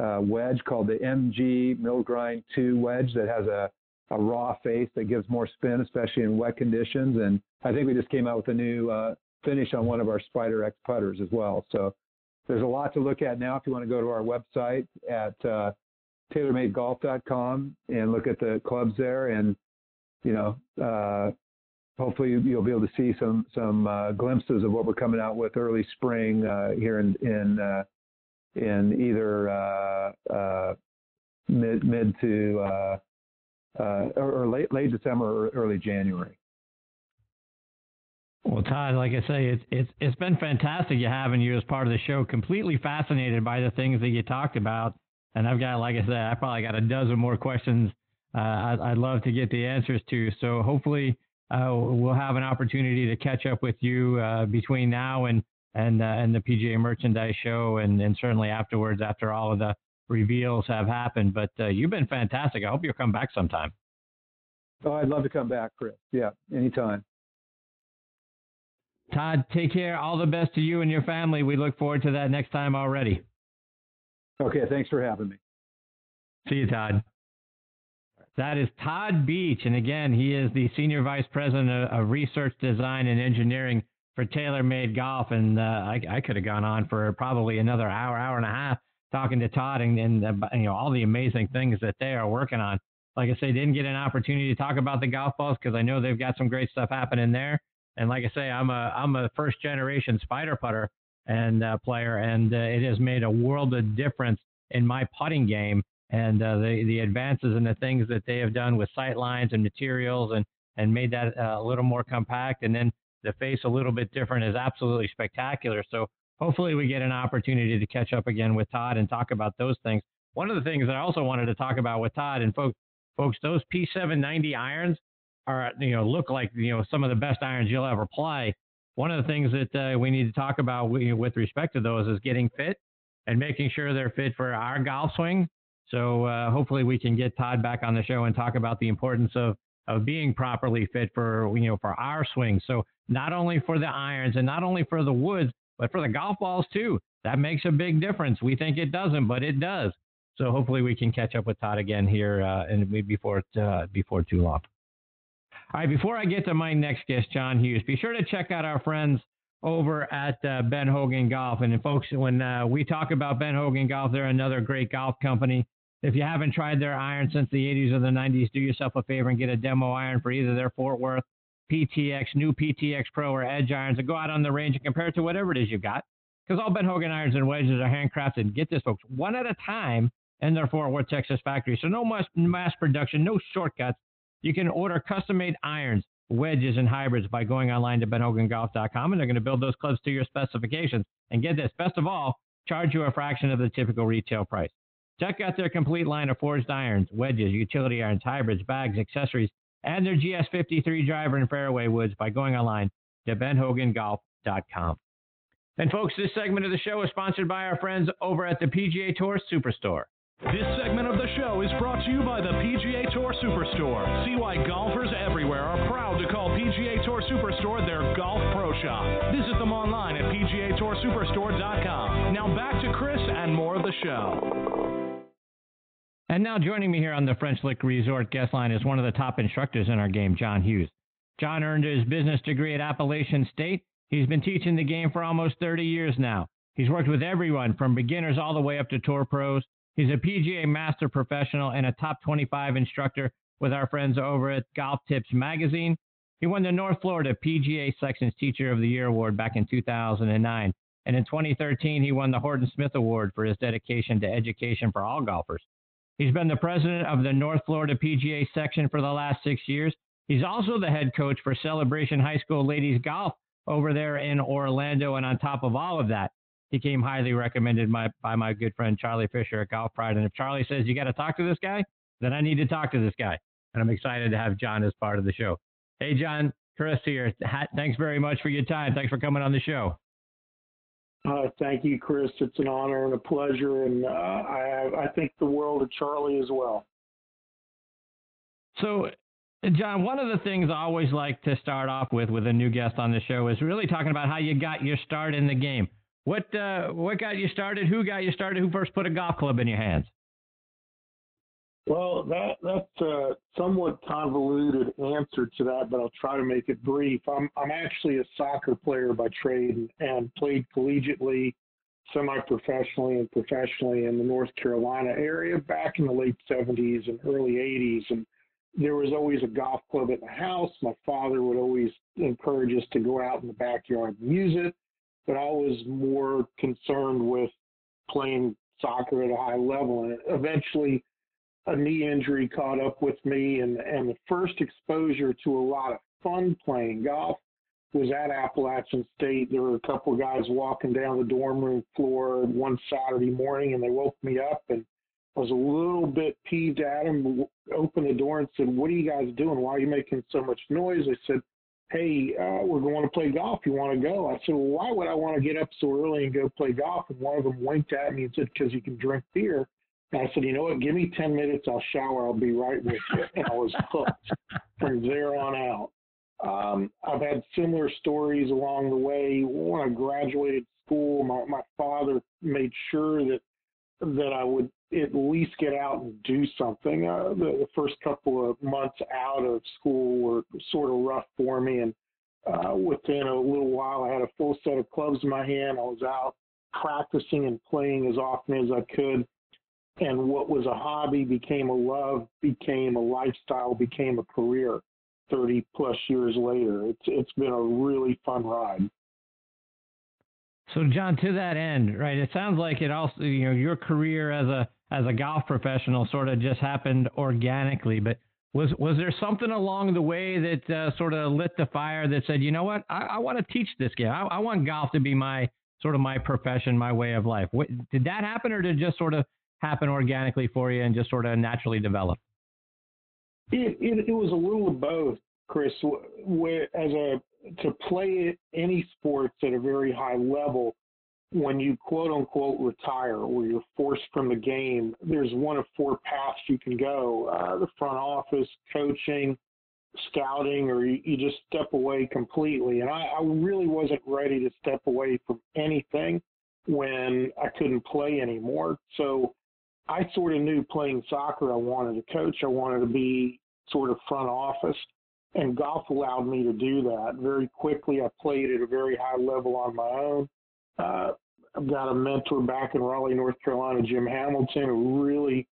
uh, wedge called the MG Mill Grind 2 wedge that has a a raw face that gives more spin, especially in wet conditions. And I think we just came out with a new uh, finish on one of our Spider X putters as well. So there's a lot to look at now. If you want to go to our website at uh, TaylorMadeGolf.com and look at the clubs there, and you know, uh, hopefully you'll be able to see some some uh, glimpses of what we're coming out with early spring uh, here in in uh, in either uh, uh, mid mid to or, late late December or early January. Well, Todd, like I say, it's it's it's been fantastic you having you as part of the show. Completely fascinated by the things that you talked about, and I've got, like I said, I probably got a dozen more questions. Uh, I'd, I'd, love to get the answers to. So hopefully, uh, we'll have an opportunity to catch up with you uh, between now and and uh, and the PGA Merchandise Show, and and certainly afterwards, after all of the reveals have happened. But uh, you've been fantastic. I hope you'll come back sometime. Oh, I'd love to come back, Chris. Yeah, anytime. Todd, take care. All the best to you and your family. We look forward to that next time already. Okay, thanks for having me. See you, Todd. That is Todd Beach. And again, he is the Senior Vice President of Research, Design, and Engineering for TaylorMade Golf. And uh, I, I could have gone on for probably another hour, hour and a half talking to Todd and, and uh, you know all the amazing things that they are working on. Like I say, didn't get an opportunity to talk about the golf balls because I know they've got some great stuff happening there. And like I say, I'm a I'm a first generation spider putter and uh, player, and uh, it has made a world of difference in my putting game. And uh, the the advances and the things that they have done with sight lines and materials and and made that uh, a little more compact, and then the face a little bit different is absolutely spectacular. So hopefully we get an opportunity to catch up again with Todd and talk about those things. One of the things that I also wanted to talk about with Todd and folks, folks, those P790 irons are, you know, look like, you know, some of the best irons you'll ever play. One of the things that uh, we need to talk about with respect to those is getting fit and making sure they're fit for our golf swing. So uh, hopefully we can get Todd back on the show and talk about the importance of of being properly fit for you know for our swing. So not only for the irons and not only for the woods, but for the golf balls too. That makes a big difference. We think it doesn't, but it does. So hopefully we can catch up with Todd again here uh, and before uh, before too long. All right, before I get to my next guest, John Hughes, be sure to check out our friends over at uh, Ben Hogan Golf. And folks, when uh, we talk about Ben Hogan Golf, they're another great golf company. If you haven't tried their iron since the 80s or the 90s, do yourself a favor and get a demo iron for either their Fort Worth PTX, new PTX Pro, or Edge irons and go out on the range and compare it to whatever it is you've got. Because all Ben Hogan irons and wedges are handcrafted. Get this, folks, one at a time in their Fort Worth, Texas factory. So no mass, mass production, no shortcuts. You can order custom made irons, wedges, and hybrids by going online to benhogangolf.com, and they're going to build those clubs to your specifications. And get this, best of all, charge you a fraction of the typical retail price. Check out their complete line of forged irons, wedges, utility irons, hybrids, bags, accessories, and their GS53 driver and fairway woods by going online to benhogangolf.com. And folks, this segment of the show is sponsored by our friends over at the PGA Tour Superstore. This segment of the show is brought to you by the PGA Tour Superstore. See why golfers everywhere are proud to call PGA Tour Superstore their golf pro shop. Visit them online at PGATourSuperstore.com. Now back to Chris and more of the show. And now joining me here on the French Lick Resort guest line is one of the top instructors in our game, John Hughes. John earned his business degree at Appalachian State. He's been teaching the game for almost 30 years now. He's worked with everyone from beginners all the way up to tour pros. He's a PGA Master Professional and a top 25 instructor with our friends over at Golf Tips Magazine. He won the North Florida PGA Sections Teacher of the Year Award back in 2009. And in 2013, he won the Horton Smith Award for his dedication to education for all golfers. He's been the president of the North Florida PGA section for the last six years. He's also the head coach for Celebration High School Ladies Golf over there in Orlando. And on top of all of that, he came highly recommended my, by my good friend Charlie Fisher at Golf Pride. And if Charlie says you got to talk to this guy, then I need to talk to this guy. And I'm excited to have John as part of the show. Hey, John, Chris here. Thanks very much for your time. Thanks for coming on the show. Uh, thank you, Chris. It's an honor and a pleasure, and uh, I, I think the world of Charlie as well. So, John, one of the things I always like to start off with with a new guest on the show is really talking about how you got your start in the game. What uh, what got you started? Who got you started? Who first put a golf club in your hands? Well, that that's a somewhat convoluted answer to that, but I'll try to make it brief. I'm I'm actually a soccer player by trade and, played collegiately, semi-professionally, and professionally in the North Carolina area back in the late 70s and early 80s. And there was always a golf club at the house. My father would always encourage us to go out in the backyard and use it but I was more concerned with playing soccer at a high level. And eventually, a knee injury caught up with me, and, and the first exposure to a lot of fun playing golf was at Appalachian State. There were a couple of guys walking down the dorm room floor one Saturday morning, and they woke me up, and I was a little bit peeved at them. Opened the door and said, "What are you guys doing? Why are you making so much noise?" They said, hey, uh, we're going to play golf. You want to go? I said, well, why would I want to get up so early and go play golf? And one of them winked at me and said, because you can drink beer. And I said, you know what? Give me 10 minutes. I'll shower. I'll be right with you. And I was hooked from there on out. Um, I've had similar stories along the way. When I graduated school, my, my father made sure that that I would at least get out and do something. Uh, the, the first couple of months out of school were sort of rough for me, and uh, within a little while, I had a full set of clubs in my hand. I was out practicing and playing as often as I could. And what was a hobby became a love, became a lifestyle, became a career. 30 plus years later, it's it's been a really fun ride. So, John, to that end, right? It sounds like it also, you know, your career as a as a golf professional sort of just happened organically. But was was there something along the way that uh, sort of lit the fire that said, you know what, I, I want to teach this game. I, I, want golf to be my sort of my profession, my way of life. What, did that happen, or did it just sort of happen organically for you and just sort of naturally develop? It, it, it was a little of both, Chris. Where as a to play any sports at a very high level, when you quote unquote retire or you're forced from the game, there's one of four paths you can go: uh, the front office, coaching, scouting, or you, you just step away completely. And I, I really wasn't ready to step away from anything when I couldn't play anymore. So I sort of knew playing soccer, I wanted to coach, I wanted to be sort of front office, and golf allowed me to do that very quickly. I played at a very high level on my own. Uh, I've got a mentor back in Raleigh, North Carolina, Jim Hamilton, who really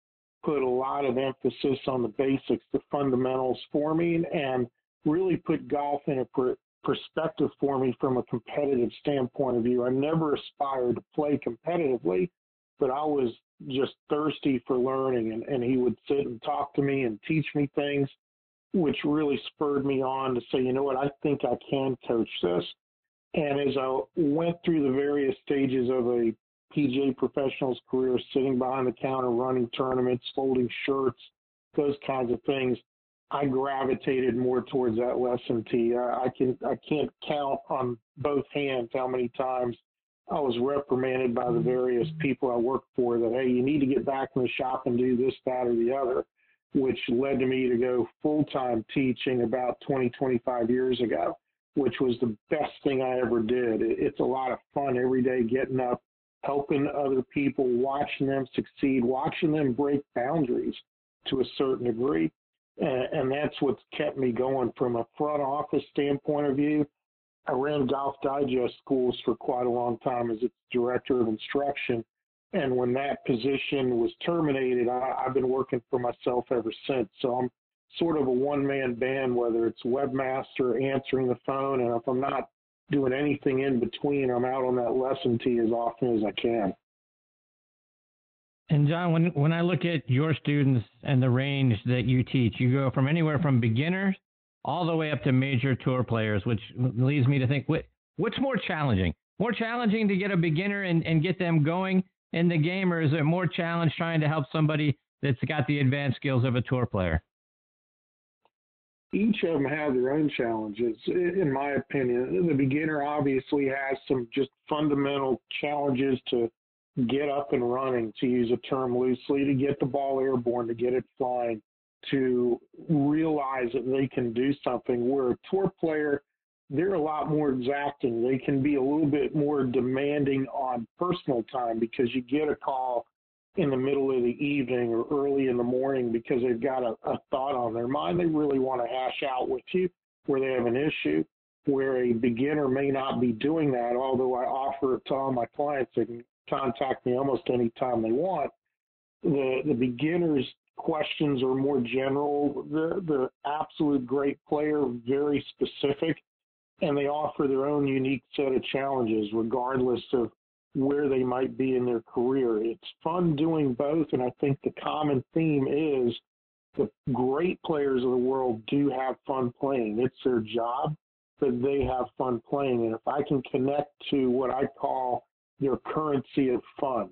put a lot of emphasis on the basics, the fundamentals for me, and really put golf in a per- perspective for me from a competitive standpoint of view. I never aspired to play competitively, but I was just thirsty for learning, and, and he would sit and talk to me and teach me things, which really spurred me on to say, you know what, I think I can coach this. And as I went through the various stages of a PGA professional's career, sitting behind the counter, running tournaments, folding shirts, those kinds of things, I gravitated more towards that lesson tee. I, I can I can't count on both hands how many times I was reprimanded by the various mm-hmm. people I worked for that hey, you need to get back in the shop and do this, that, or the other, which led to me to go full time teaching about 20, 25 years ago, which was the best thing I ever did. It's a lot of fun every day getting up helping other people, watching them succeed, watching them break boundaries to a certain degree. And, that's what's kept me going from a front office standpoint of view. I ran Golf Digest schools for quite a long time as its director of instruction. And when that position was terminated, I, I've been working for myself ever since. So I'm sort of a one man band, whether it's webmaster, answering the phone, and if I'm not doing anything in between. I'm out on that lesson tee as often as I can. And John, when when I look at your students and the range that you teach, you go from anywhere from beginners all the way up to major tour players, which leads me to think, what what's more challenging? More challenging to get a beginner and, and get them going in the game, or is it more challenge trying to help somebody that's got the advanced skills of a tour player? Each of them have their own challenges, in my opinion. The beginner obviously has some just fundamental challenges to get up and running, to use a term loosely, to get the ball airborne, to get it flying, to realize that they can do something. Where a tour player, they're a lot more exacting. They can be a little bit more demanding on personal time because you get a call in the middle of the evening or early in the morning because they've got a, a thought on their mind. They really want to hash out with you where they have an issue where a beginner may not be doing that. Although i offer it to all my clients they can contact me almost any time they want. The the beginners questions are more general. The the absolute great player very specific and they offer their own unique set of challenges regardless of where they might be in their career. It's fun doing both, and I think the common theme is the great players of the world do have fun playing. It's their job, but they have fun playing. And if I can connect to what I call their currency of fun,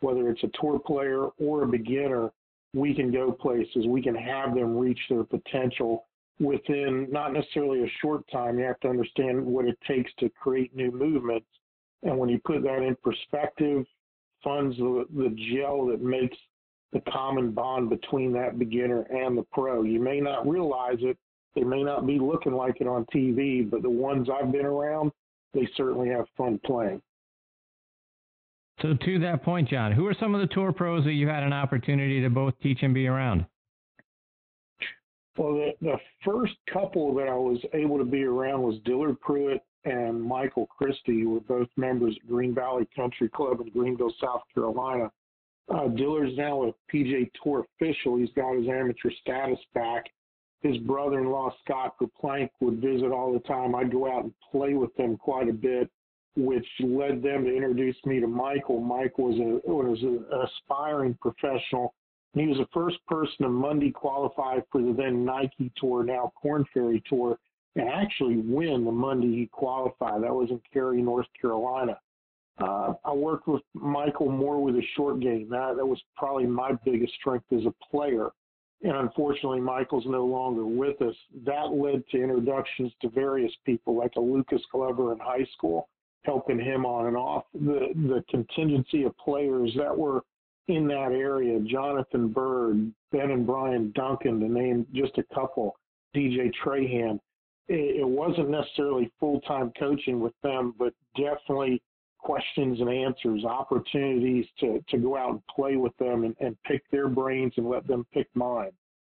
whether it's a tour player or a beginner, we can go places. We can have them reach their potential within not necessarily a short time. You have to understand what it takes to create new movements and when you put that in perspective, funds the, the gel that makes the common bond between that beginner and the pro. You may not realize it. They may not be looking like it on TV, but the ones I've been around, they certainly have fun playing. So, to that point, John, who are some of the tour pros that you had an opportunity to both teach and be around? Well, the, the first couple that I was able to be around was Dillard Pruitt and Michael Christie, who were both members of Green Valley Country Club in Greenville, South Carolina. Uh, Dillard's now a PGA Tour official. He's got his amateur status back. His brother-in-law Scott Verplank would visit all the time. I'd go out and play with them quite a bit, which led them to introduce me to Michael. Michael was, a, was an aspiring professional. He was the first person to Monday qualify for the then Nike Tour, now Korn Ferry Tour and actually win the Monday he qualified. That was in Cary, North Carolina. Uh, I worked with Michael more with his short game. That, that was probably my biggest strength as a player. And unfortunately, Michael's no longer with us. That led to introductions to various people, like a Lucas Glover in high school, helping him on and off. The the contingency of players that were in that area, Jonathan Byrd, Ben and Brian Duncan, to name just a couple, DJ Trahan. It, wasn't necessarily full time coaching with them, but definitely questions and answers, opportunities to, to go out and play with them and, and pick their brains and let them pick mine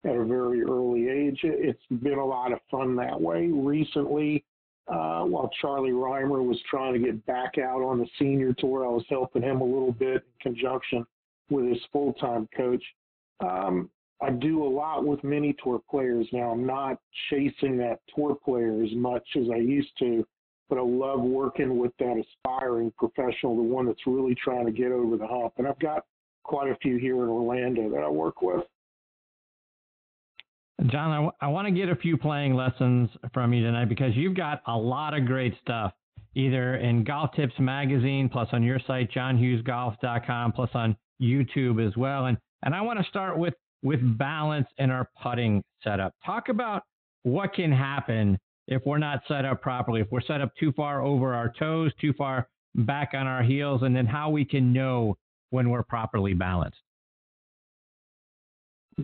at a very early age. It's been a lot of fun that way. Recently, uh, while Charlie Rymer was trying to get back out on the senior tour, I was helping him a little bit in conjunction with his full time coach. Um, I do a lot with mini tour players now. I'm not chasing that tour player as much as I used to but I love working with that aspiring professional, the one that's really trying to get over the hump. And I've got quite a few here in Orlando that I work with. John, I, w- I want to get a few playing lessons from you tonight because you've got a lot of great stuff, either in Golf Tips Magazine, plus on your site, johnhughesgolf.com, plus on YouTube as well. And, and I want to start with, with balance in our putting setup. Talk about what can happen if we're not set up properly, if we're set up too far over our toes, too far back on our heels, and then how we can know when we're properly balanced.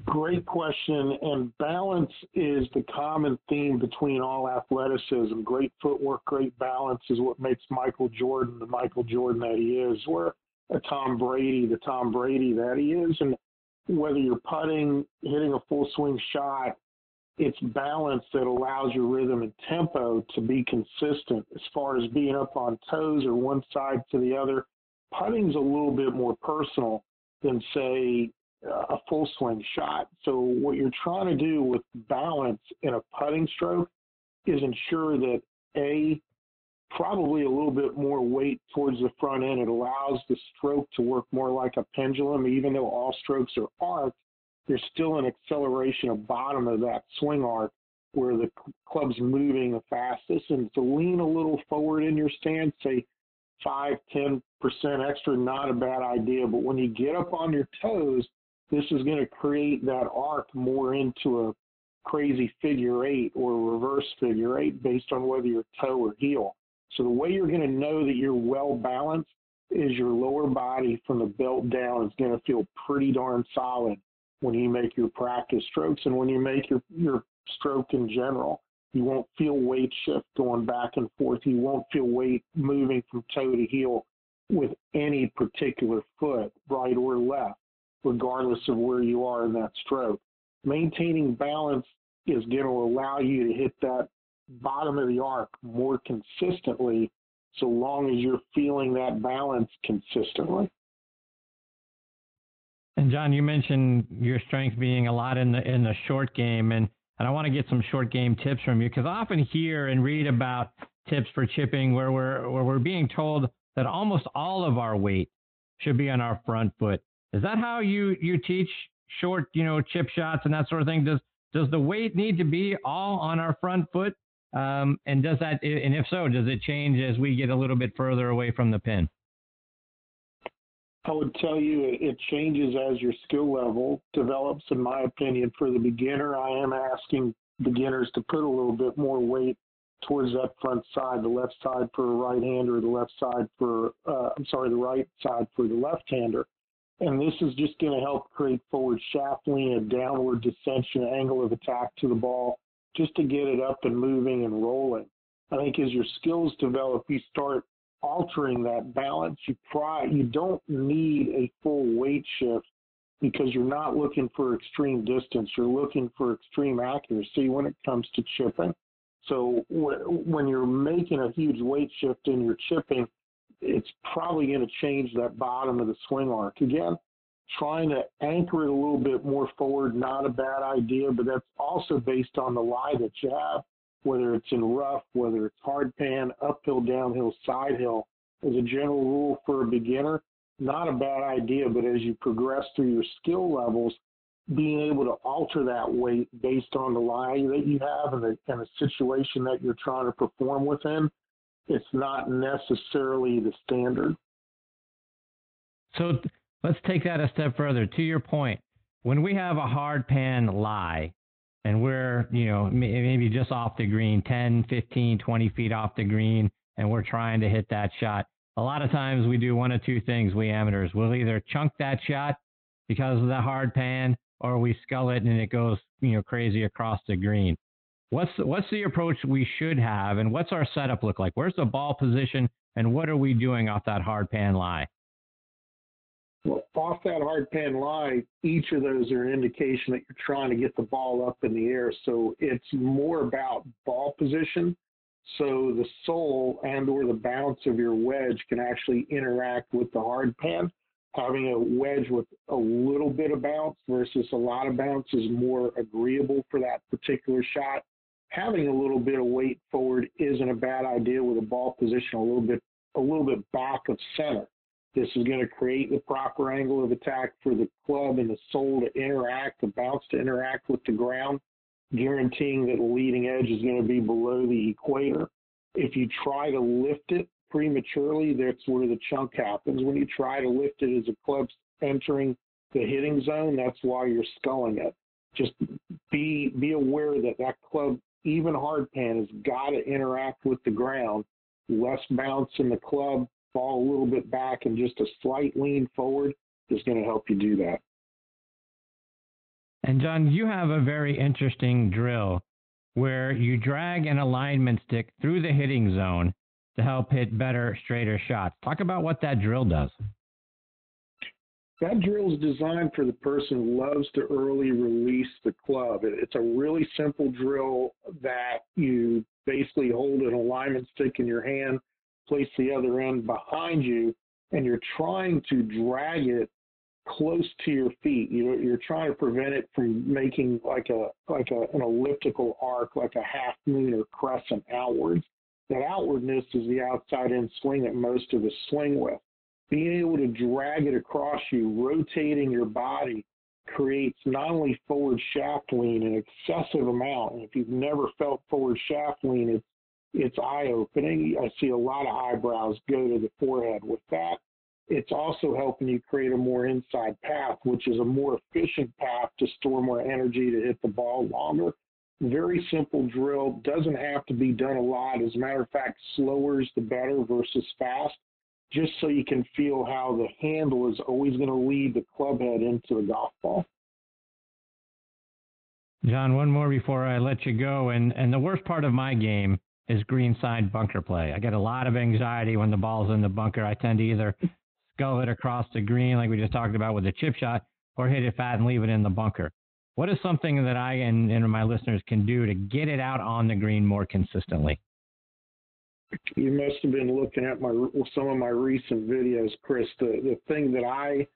Great question. And balance is the common theme between all athleticism. Great footwork, great balance is what makes Michael Jordan the Michael Jordan that he is, or a Tom Brady the Tom Brady that he is. And whether you're putting, hitting a full swing shot, it's balance that allows your rhythm and tempo to be consistent as far as being up on toes or one side to the other. Putting's a little bit more personal than, say, a full swing shot. So, what you're trying to do with balance in a putting stroke is ensure that A, probably a little bit more weight towards the front end. It allows the stroke to work more like a pendulum, even though all strokes are arced there's still an acceleration of bottom of that swing arc where the club's moving the fastest. And to lean a little forward in your stance, say five, ten percent extra, not a bad idea. But when you get up on your toes, this is going to create that arc more into a crazy figure eight or reverse figure eight based on whether you're toe or heel. So the way you're going to know that you're well balanced is your lower body from the belt down is going to feel pretty darn solid when you make your practice strokes and when you make your, your stroke in general. You won't feel weight shift going back and forth. You won't feel weight moving from toe to heel with any particular foot, right or left, regardless of where you are in that stroke. Maintaining balance is going to allow you to hit that bottom of the arc more consistently so long as you're feeling that balance consistently. And John, you mentioned your strength being a lot in the in the short game, and and I want to get some short game tips from you because I often hear and read about tips for chipping where we're where we're being told that almost all of our weight should be on our front foot. Is that how you you teach short, you know, chip shots and that sort of thing? Does does the weight need to be all on our front foot? Um, and does that, and if so, does it change as we get a little bit further away from the pin? I would tell you it changes as your skill level develops, in my opinion. For the beginner, I am asking beginners to put a little bit more weight towards that front side, the left side for a right hander, the left side for, uh, I'm sorry, the right side for the left hander. And this is just going to help create forward shaft lean, a downward descension angle of attack to the ball, just to get it up and moving and rolling. I think as your skills develop, you start altering that balance. You try, you don't need a full weight shift because you're not looking for extreme distance. You're looking for extreme accuracy when it comes to chipping. So when you're making a huge weight shift in your chipping, it's probably going to change that bottom of the swing arc. Again, trying to anchor it a little bit more forward, not a bad idea, but that's also based on the lie that you have whether it's in rough, whether it's hard pan, uphill, downhill, side hill, as a general rule for a beginner, not a bad idea. But as you progress through your skill levels, being able to alter that weight based on the lie that you have and the, and the situation that you're trying to perform within it's not necessarily the standard. So let's take that a step further. To your point, when we have a hard pan lie and we're, you know, maybe just off the green, 10, 15, 20 feet off the green, and we're trying to hit that shot, a lot of times we do one of two things, we amateurs. We'll either chunk that shot because of the hard pan or we scull it and it goes, you know, crazy across the green. What's what's the approach we should have, and what's our setup look like? Where's the ball position, and what are we doing off that hard pan lie? Off that hard pan lie, each of those are an indication that you're trying to get the ball up in the air. So it's more about ball position. So the sole and or the bounce of your wedge can actually interact with the hard pan having a wedge with a little bit of bounce versus a lot of bounce is more agreeable for that particular shot. Having a little bit of weight forward isn't a bad idea with a ball position a little bit a little bit back of center. This is going to create the proper angle of attack for the club and the sole to interact, the bounce to interact with the ground, guaranteeing that the leading edge is going to be below the equator. If you try to lift it prematurely, that's where the chunk happens. When you try to lift it as a club's entering the hitting zone, that's why you're sculling it. Just be be aware that that club, even hard pan, has got to interact with the ground. Less bounce in the club, fall a little bit back, and just a slight lean forward is going to help you do that. And John, you have a very interesting drill where you drag an alignment stick through the hitting zone to help hit better, straighter shots. Talk about what that drill does. That drill is designed for the person who loves to early release the club. It's a really simple drill that you basically hold an alignment stick in your hand, place the other end behind you, and you're trying to drag it close to your feet. You know, you're trying to prevent it from making like a like a, an elliptical arc, like a half moon or crescent outwards that outwardness is the outside in swing that most of us swing with. Being able to drag it across you, rotating your body, creates not only forward shaft lean, an excessive amount. And if you've never felt forward shaft lean, it's it's eye opening. I see a lot of eyebrows go to the forehead with that. It's also helping you create a more inside path, which is a more efficient path to store more energy to hit the ball longer very simple drill, doesn't have to be done a lot. As a matter of fact, slower is the better versus fast, just so you can feel how the handle is always going to lead the club head into the golf ball. John, one more before I let you go. And, and the worst part of my game is greenside bunker play. I get a lot of anxiety when the ball's in the bunker. I tend to either scull it across the green, like we just talked about with the chip shot, or hit it fat and leave it in the bunker. What is something that I and, and my listeners can do to get it out on the green more consistently? You must have been looking at my some of my recent videos, Chris. The the thing that I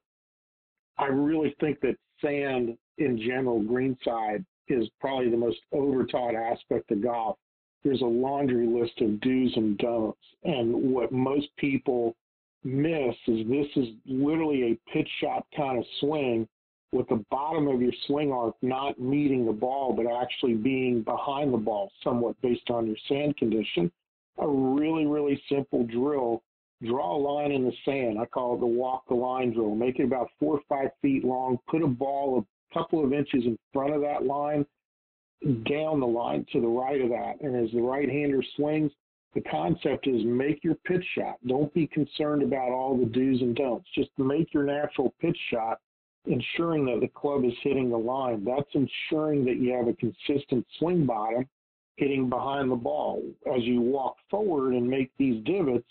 I really think that sand in general, greenside, is probably the most overtaught aspect of golf. There's a laundry list of do's and don'ts, and what most people miss is this is literally a pitch shot kind of swing with the bottom of your swing arc not meeting the ball, but actually being behind the ball somewhat based on your sand condition. A really, really simple drill. Draw a line in the sand. I call it the walk the line drill. Make it about four or five feet long. Put a ball a couple of inches in front of that line, down the line to the right of that. And as the right hander swings, the concept is make your pitch shot. Don't be concerned about all the do's and don'ts. Just make your natural pitch shot ensuring that the club is hitting the line. That's ensuring that you have a consistent swing bottom hitting behind the ball. As you walk forward and make these divots,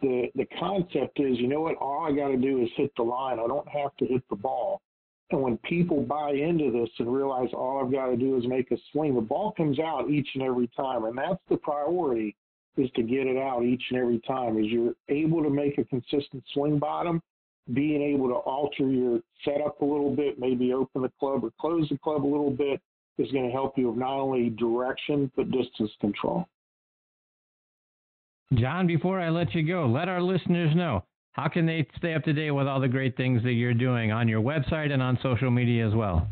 the, the concept is, you know what, all I got to do is hit the line. I don't have to hit the ball. And when people buy into this and realize all I've got to do is make a swing, the ball comes out each and every time. And that's the priority is to get it out each and every time. As you're able to make a consistent swing bottom, being able to alter your setup a little bit, maybe open the club or close the club a little bit, is going to help you with not only direction but distance control. John, before I let you go, let our listeners know how can they stay up to date with all the great things that you're doing on your website and on social media as well.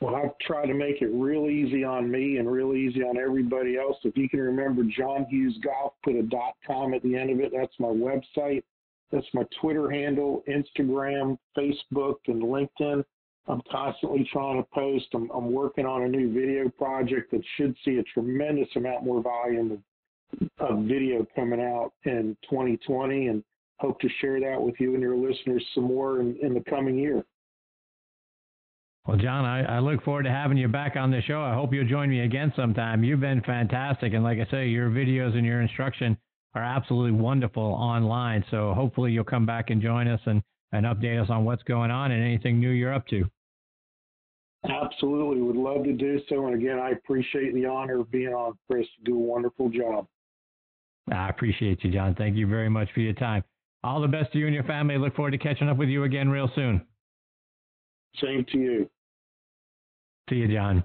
Well, I've tried to make it real easy on me and real easy on everybody else. If you can remember, John Hughes Golf, put a dot com at the end of it. That's my website. That's my Twitter handle, Instagram, Facebook, and LinkedIn. I'm constantly trying to post. I'm, I'm working on a new video project that should see a tremendous amount more volume of, of video coming out in 2020 and hope to share that with you and your listeners some more in, in the coming year. Well, John, I, I, look forward to having you back on the show. I hope you'll join me again sometime. You've been fantastic. And like I say, your videos and your instruction are absolutely wonderful online. So hopefully you'll come back and join us and, and update us on what's going on and anything new you're up to. Absolutely. Would love to do so. And again, I appreciate the honor of being on, Chris. You do a wonderful job. I appreciate you, John. Thank you very much for your time. All the best to you and your family. Look forward to catching up with you again real soon. Same to you. See you, John.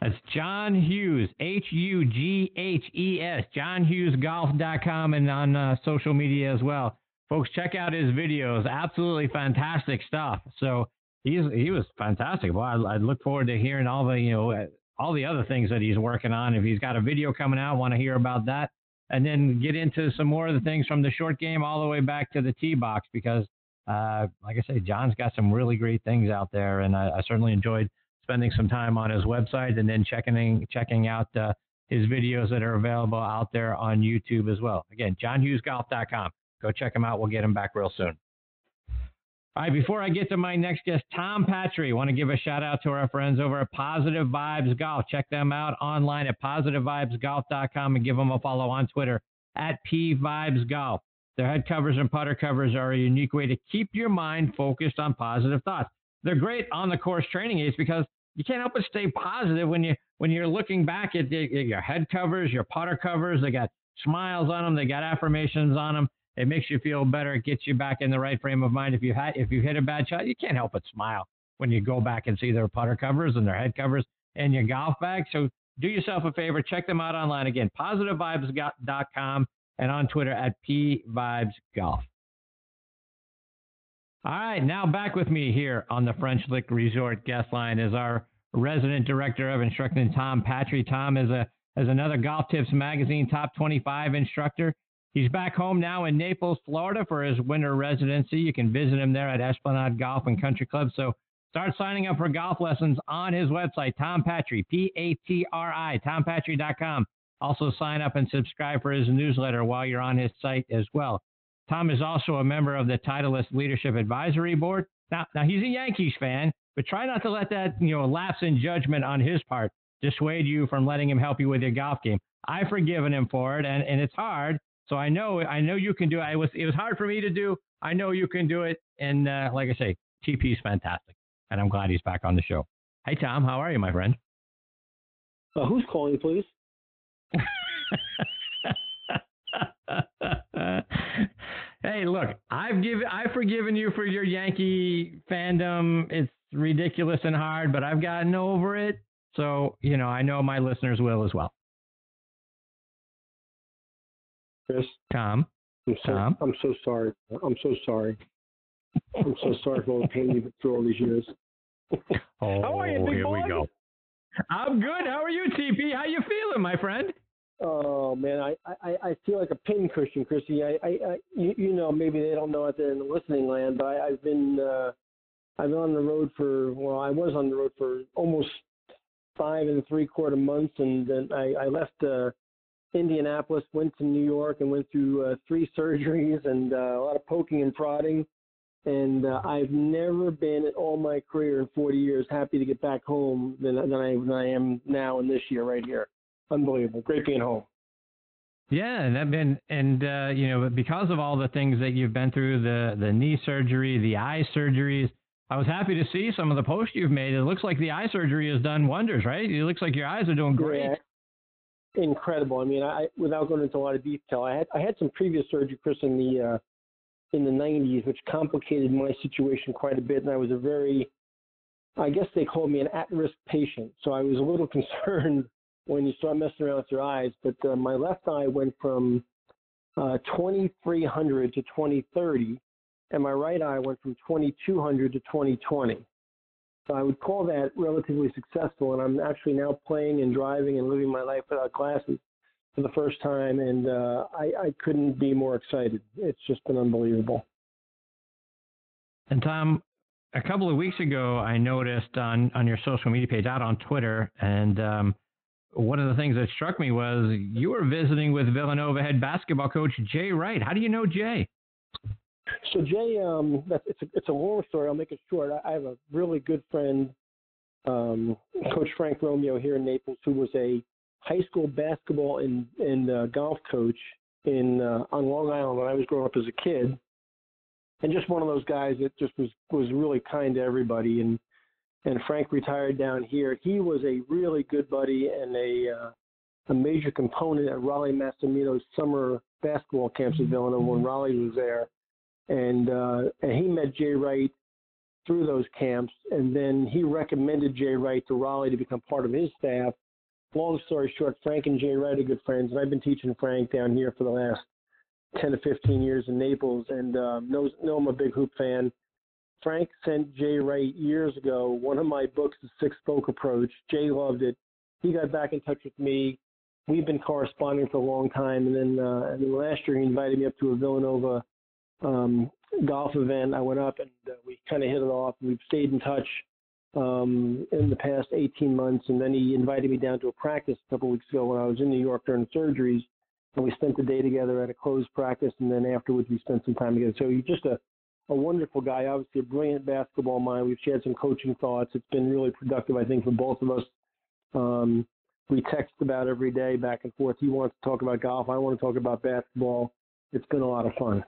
That's John Hughes, H U G H E S, johnhughesgolf.com, and on uh, social media as well. Folks, check out his videos. Absolutely fantastic stuff. So he's he was fantastic. Well, I, I look forward to hearing all the you know all the other things that he's working on. If he's got a video coming out, want to hear about that, and then get into some more of the things from the short game all the way back to the tee box because, uh, like I say, John's got some really great things out there, and I, I certainly enjoyed spending some time on his website and then checking checking out uh, his videos that are available out there on YouTube as well. Again, johnhughesgolf.com. Go check him out. We'll get him back real soon. All right, before I get to my next guest, Tom Patri, want to give a shout out to our friends over at Positive Vibes Golf. Check them out online at positivevibesgolf.com and give them a follow on Twitter at pvibesgolf. Their head covers and putter covers are a unique way to keep your mind focused on positive thoughts. They're great on the course training aids because you can't help but stay positive when you when you're looking back at the, your head covers, your putter covers. They got smiles on them. They got affirmations on them. It makes you feel better. It gets you back in the right frame of mind. If you had if you hit a bad shot, you can't help but smile when you go back and see their putter covers and their head covers and your golf bag. So do yourself a favor, check them out online again, positivevibes.com and on Twitter at pvibesgolf. All right, now back with me here on the French Lick Resort guest line is our resident director of instruction, Tom Patri. Tom is a is another Golf Tips Magazine top 25 instructor. He's back home now in Naples, Florida for his winter residency. You can visit him there at Esplanade Golf and Country Club. So start signing up for golf lessons on his website, Tom Patri, P A T R I, tompatri.com. Also sign up and subscribe for his newsletter while you're on his site as well. Tom is also a member of the Titleist Leadership Advisory Board. Now, now he's a Yankees fan, but try not to let that you know lapse in judgment on his part dissuade you from letting him help you with your golf game. I've forgiven him for it, and, and it's hard. So I know I know you can do it. It was it was hard for me to do. I know you can do it. And uh, like I say, TP is fantastic, and I'm glad he's back on the show. Hey Tom, how are you, my friend? Uh, who's calling, please? hey, look, I've given, I've forgiven you for your Yankee fandom. It's ridiculous and hard, but I've gotten over it. So, you know, I know my listeners will as well. Chris, Tom, I'm so, Tom, I'm so sorry. I'm so sorry. I'm so sorry for all the pain you've been through all these years. oh, How are you, big here boy? we go. I'm good. How are you, TP? How you feeling, my friend? Oh man, I, I, I feel like a pincushion, Chrissy. I, I, I you, you know, maybe they don't know out there in the listening land, but I, I've been uh, I've been on the road for well, I was on the road for almost five and three quarter months, and then I, I left uh, Indianapolis, went to New York, and went through uh, three surgeries and uh, a lot of poking and prodding. And uh, I've never been in all my career in 40 years happy to get back home than, than I than I am now in this year right here unbelievable. Great being home. Yeah, and I've been and uh, you know because of all the things that you've been through the the knee surgery, the eye surgeries. I was happy to see some of the posts you've made. It looks like the eye surgery has done wonders, right? It looks like your eyes are doing great. Yeah, incredible. I mean, I without going into a lot of detail, I had I had some previous surgery, Chris, in the uh, in the 90s, which complicated my situation quite a bit, and I was a very I guess they called me an at-risk patient, so I was a little concerned when you start messing around with your eyes. But uh, my left eye went from uh, 2300 to 2030, and my right eye went from 2200 to 2020. So I would call that relatively successful, and I'm actually now playing and driving and living my life without glasses for the first time, and uh, I, I couldn't be more excited. It's just been unbelievable. And Tom, a couple of weeks ago, I noticed on on your social media page, out on Twitter, and um, one of the things that struck me was you were visiting with Villanova head basketball coach Jay Wright. How do you know Jay? So Jay, um, that's, it's a it's a long story. I'll make it short. I, I have a really good friend, um, Coach Frank Romeo here in Naples, who was a high school basketball and and uh, golf coach in uh, on Long Island when I was growing up as a kid, and just one of those guys that just was was really kind to everybody. And and Frank retired down here. He was a really good buddy and a uh, a major component at Rollie Massimino's summer basketball camps at Villanova when Rollie was there and uh, and he met Jay Wright through those camps, and then he recommended Jay Wright to Rollie to become part of his staff. Long story short, Frank and Jay Wright are good friends, and I've been teaching Frank down here for the last 10 to 15 years in Naples, and um, knows know I'm a big hoop fan. Frank sent Jay Wright years ago one of my books, The Six Spoke Approach. Jay loved it. He got back in touch with me. We've been corresponding for a long time, and then uh, and then last year he invited me up to a Villanova um, golf event. I went up and uh, we kind of hit it off. We've stayed in touch um, in the past 18 months, and then he invited me down to a practice a couple weeks ago when I was in New York during surgeries, and we spent the day together at a closed practice, and then afterwards we spent some time together. So he's just a a wonderful guy, obviously a brilliant basketball mind. We've shared some coaching thoughts. It's been really productive, I think, for both of us. Um, we text about every day back and forth. He wants to talk about golf. I want to talk about basketball. It's been a lot of fun.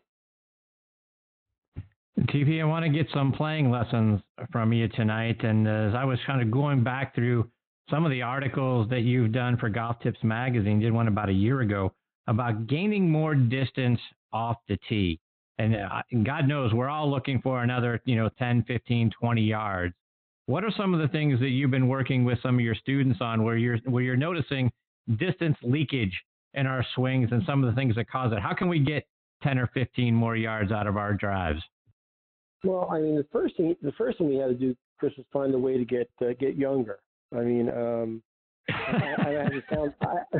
TP, I want to get some playing lessons from you tonight. And as I was kind of going back through some of the articles that you've done for Golf Tips Magazine, did one about a year ago about gaining more distance off the tee. And uh, God knows we're all looking for another, you know, 10, 15, 20 yards. What are some of the things that you've been working with some of your students on where you're where you're noticing distance leakage in our swings and some of the things that cause it? How can we get 10 or 15 more yards out of our drives? Well, I mean, the first thing the first thing we had to do, Chris, was find a way to get uh, get younger. I mean, um, I, I haven't found I,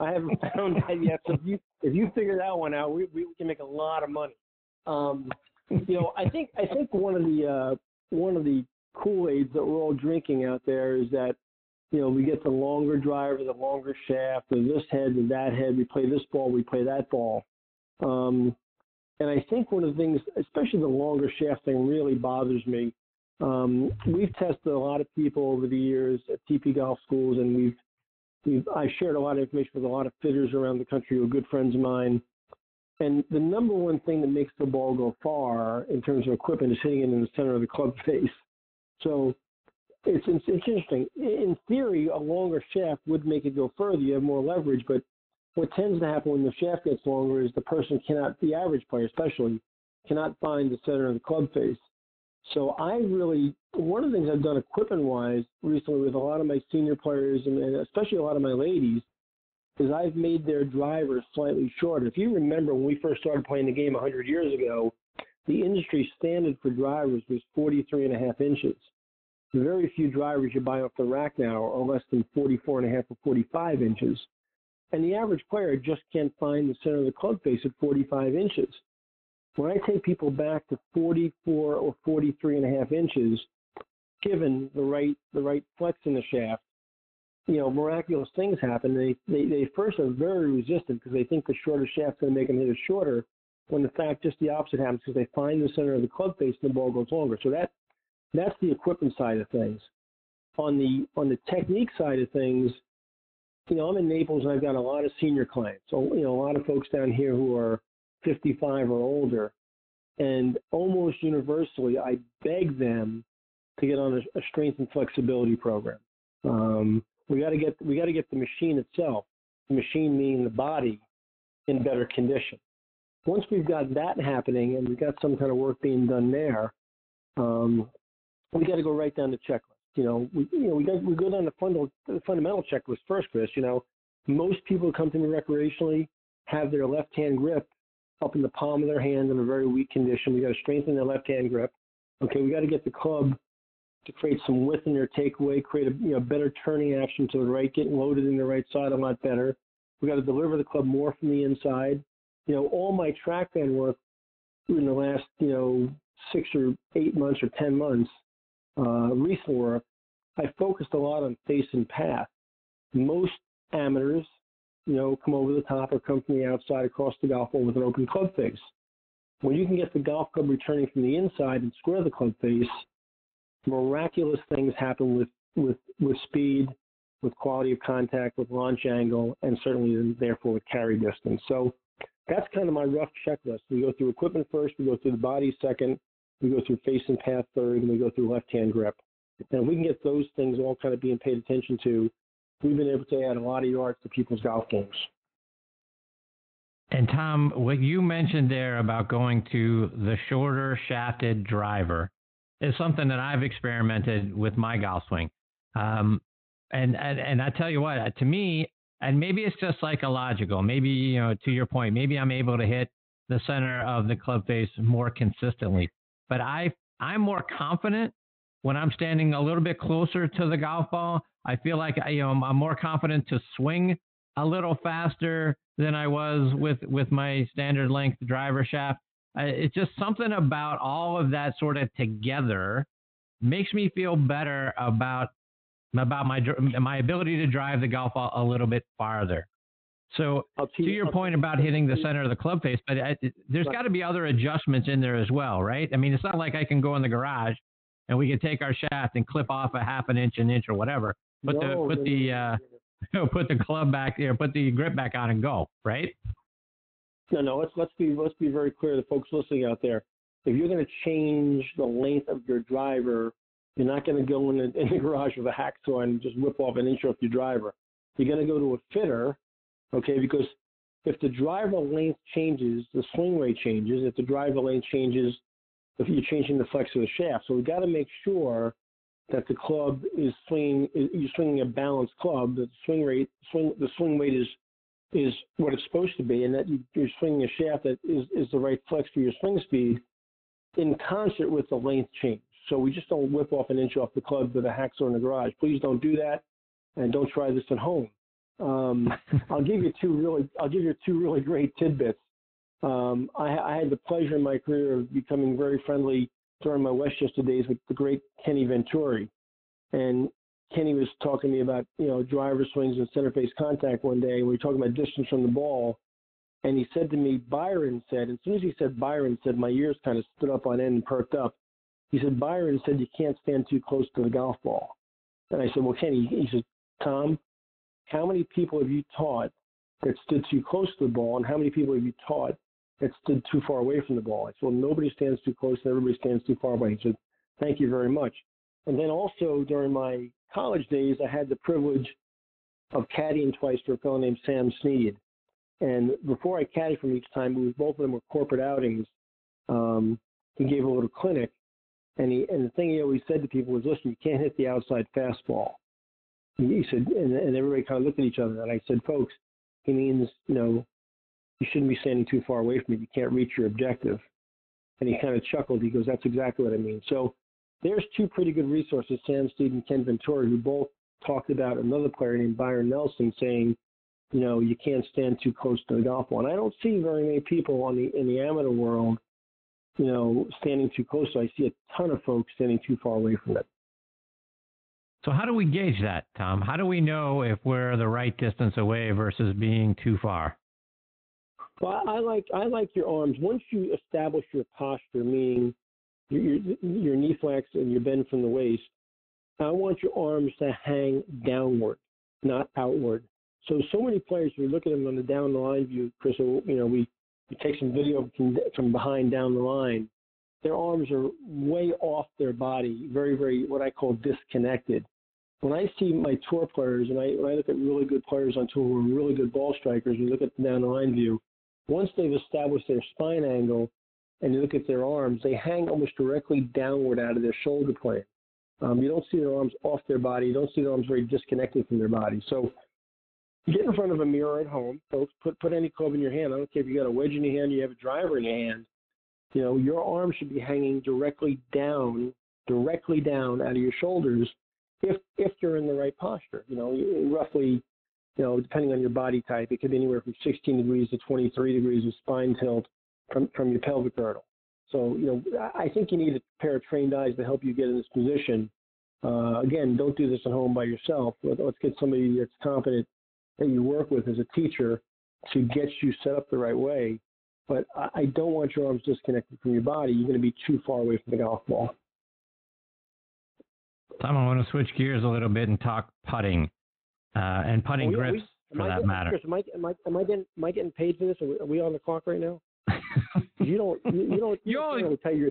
I haven't found that yet. So if you if you figure that one out, we we can make a lot of money. Um, you know, I think I think one of the uh, one of the Kool Aids that we're all drinking out there is that you know we get the longer driver, the longer shaft, or this head, and that head. We play this ball, we play that ball. Um, and I think one of the things, especially the longer shaft thing, really bothers me. Um, we've tested a lot of people over the years at TP golf schools, and we've, we've I've shared a lot of information with a lot of fitters around the country who are good friends of mine. And the number one thing that makes the ball go far in terms of equipment is hitting it in the center of the club face. So it's, it's, it's interesting. In theory, a longer shaft would make it go further. You have more leverage, but what tends to happen when the shaft gets longer is the person cannot, the average player especially, cannot find the center of the club face. So I really, one of the things I've done equipment wise recently with a lot of my senior players and especially a lot of my ladies is I've made their drivers slightly shorter. If you remember when we first started playing the game 100 years ago, the industry standard for drivers was 43 and a half inches. The very few drivers you buy off the rack now are less than 44 and a half or 45 inches and the average player just can't find the center of the club face at 45 inches. When I take people back to 44 or 43 and a half inches, given the right the right flex in the shaft, you know, miraculous things happen. They they, they first are very resistant because they think the shorter shaft's going to make them hit it shorter, when in fact just the opposite happens because they find the center of the club face and the ball goes longer. So that that's the equipment side of things. On the on the technique side of things, you know, I'm in Naples and I've got a lot of senior clients. So, you know, a lot of folks down here who are 55 or older. And almost universally, I beg them to get on a, a strength and flexibility program. Um, we got to get we got to get the machine itself, the machine meaning the body, in better condition. Once we've got that happening and we've got some kind of work being done there, um, we got to go right down the checklist you know, we you know we go we go down the fundamental the fundamental checklist first, Chris. You know, most people who come to me recreationally have their left hand grip up in the palm of their hand in a very weak condition. We got to strengthen their left hand grip. Okay, we got to get the club to create some width in their takeaway, create a you know better turning action to the right, getting loaded in the right side a lot better. We got to deliver the club more from the inside. You know, all my TrackMan work in the last you know six or eight months or ten months, Uh, recent work, I focused a lot on face and path. Most amateurs, you know, come over the top or come from the outside across the golf ball with an open club face. When you can get the golf club returning from the inside and square the club face, miraculous things happen with, with, with speed, with quality of contact, with launch angle, and certainly therefore with carry distance. So that's kind of my rough checklist. We go through equipment first, we go through the body second, we go through face and path third, and we go through left hand grip. And we can get those things all kind of being paid attention to, we've been able to add a lot of yards to people's golf games. And Tom, what you mentioned there about going to the shorter shafted driver is something that I've experimented with my golf swing. Um, and, and and I tell you what, to me, and maybe it's just psychological. Maybe you know, to your point, maybe I'm able to hit the center of the club face more consistently. But I I'm more confident when I'm standing a little bit closer to the golf ball. I feel like you know I'm more confident to swing a little faster than I was with with my standard length driver shaft. it's just something about all of that sort of together makes me feel better about about my my ability to drive the golf ball a little bit farther. So to your point about hitting the center of the club face, but I, there's got to be other adjustments in there as well, right? I mean, it's not like I can go in the garage and we can take our shaft and clip off a half an inch, an inch, or whatever. Put no, the put the uh, put the club back, there, put the grip back on and go, right? No, no. Let's let's be let's be very clear to folks listening out there. If you're going to change the length of your driver, you're not going to go in the, in the garage with a hacksaw and just whip off an inch off your driver. You're going to go to a fitter, okay? Because if the driver length changes, the swing rate changes. If the driver length changes, if you're changing the flex of the shaft. So we've got to make sure that the club is swinging, you're swinging a balanced club, that the swing rate, swing, the swing weight is is what it's supposed to be, and that you're swinging a shaft that is, is the right flex for your swing speed in concert with the length change. So we just don't whip off an inch off the club with a hacksaw in the garage. Please don't do that, and don't try this at home. Um, I'll give you two really, I'll give you two really great tidbits. Um, I, I, had the pleasure in my career of becoming very friendly during my Westchester days with the great Kenny Venturi. And Kenny was talking to me about, you know, driver swings and center face contact one day. We were talking about distance from the ball. And he said to me, Byron said, as soon as he said Byron said, my ears kind of stood up on end and perked up. He said, Byron said, you can't stand too close to the golf ball. And I said, well, Kenny, he said, Tom, how many people have you taught that stood too close to the ball? And how many people have you taught that stood too far away from the ball. I said, well, nobody stands too close and everybody stands too far away. He said, thank you very much. And then also during my college days, I had the privilege of caddying twice for a fellow named Sam Snead. And before I caddied from each time, we both of them were corporate outings. Um, he gave a little clinic, and he and the thing he always said to people was, "Listen, you can't hit the outside fastball." He said, and, and everybody kind of looked at each other. And I said, "Folks, he means you know you shouldn't be standing too far away from it. You can't reach your objective. And he kind of chuckled. He goes, That's exactly what I mean. So there's two pretty good resources, Sam Snead and Ken Venturi, who both talked about another player named Byron Nelson saying, you know, you can't stand too close to the golf ball. And I don't see very many people on the in the amateur world, you know, standing too close. So I see a ton of folks standing too far away from it. So how do we gauge that, Tom? How do we know if we're the right distance away versus being too far? Well, I like I like your arms. Once you establish your posture, meaning your, your, knee flex and your bend from the waist, I want your arms to hang downward, not outward. So so many players, we look at them on the down the line view, Chris. You know, we, we take some video from from behind down the line. Their arms are way off their body, very very what I call disconnected. When I see my tour players, and I when I look at really good players on tour who are really good ball strikers, you look at the down the line view once they've established their spine angle and you look at their arms, they hang almost directly downward out of their shoulder plane. Um, you don't see their arms off their body. You don't see their arms very disconnected from their body. So get in front of a mirror at home, folks. Put put any club in your hand. I don't care if you got a wedge in your hand, you have a driver in your hand. You know, your arm should be hanging directly down directly down out of your shoulders if if you're in the right posture. You know, roughly, you know, depending on your body type, it could be anywhere from 16 degrees to 23 degrees of spine tilt from from your pelvic girdle. So, you know, I think you need a pair of trained eyes to help you get in this position. Uh, again, don't do this at home by yourself. Let's get somebody that's competent that you work with as a teacher to get you set up the right way. But I don't want your arms disconnected from your body. You're going to be too far away from the golf ball. Tom, I want to switch gears a little bit and talk putting uh, and putting yeah, grips we, for that getting, matter. Chris, am, I, am, I, am, I getting, am I getting paid for this? Are we, are we on the clock right now? you don't. You, you don't. You don't generally pay your.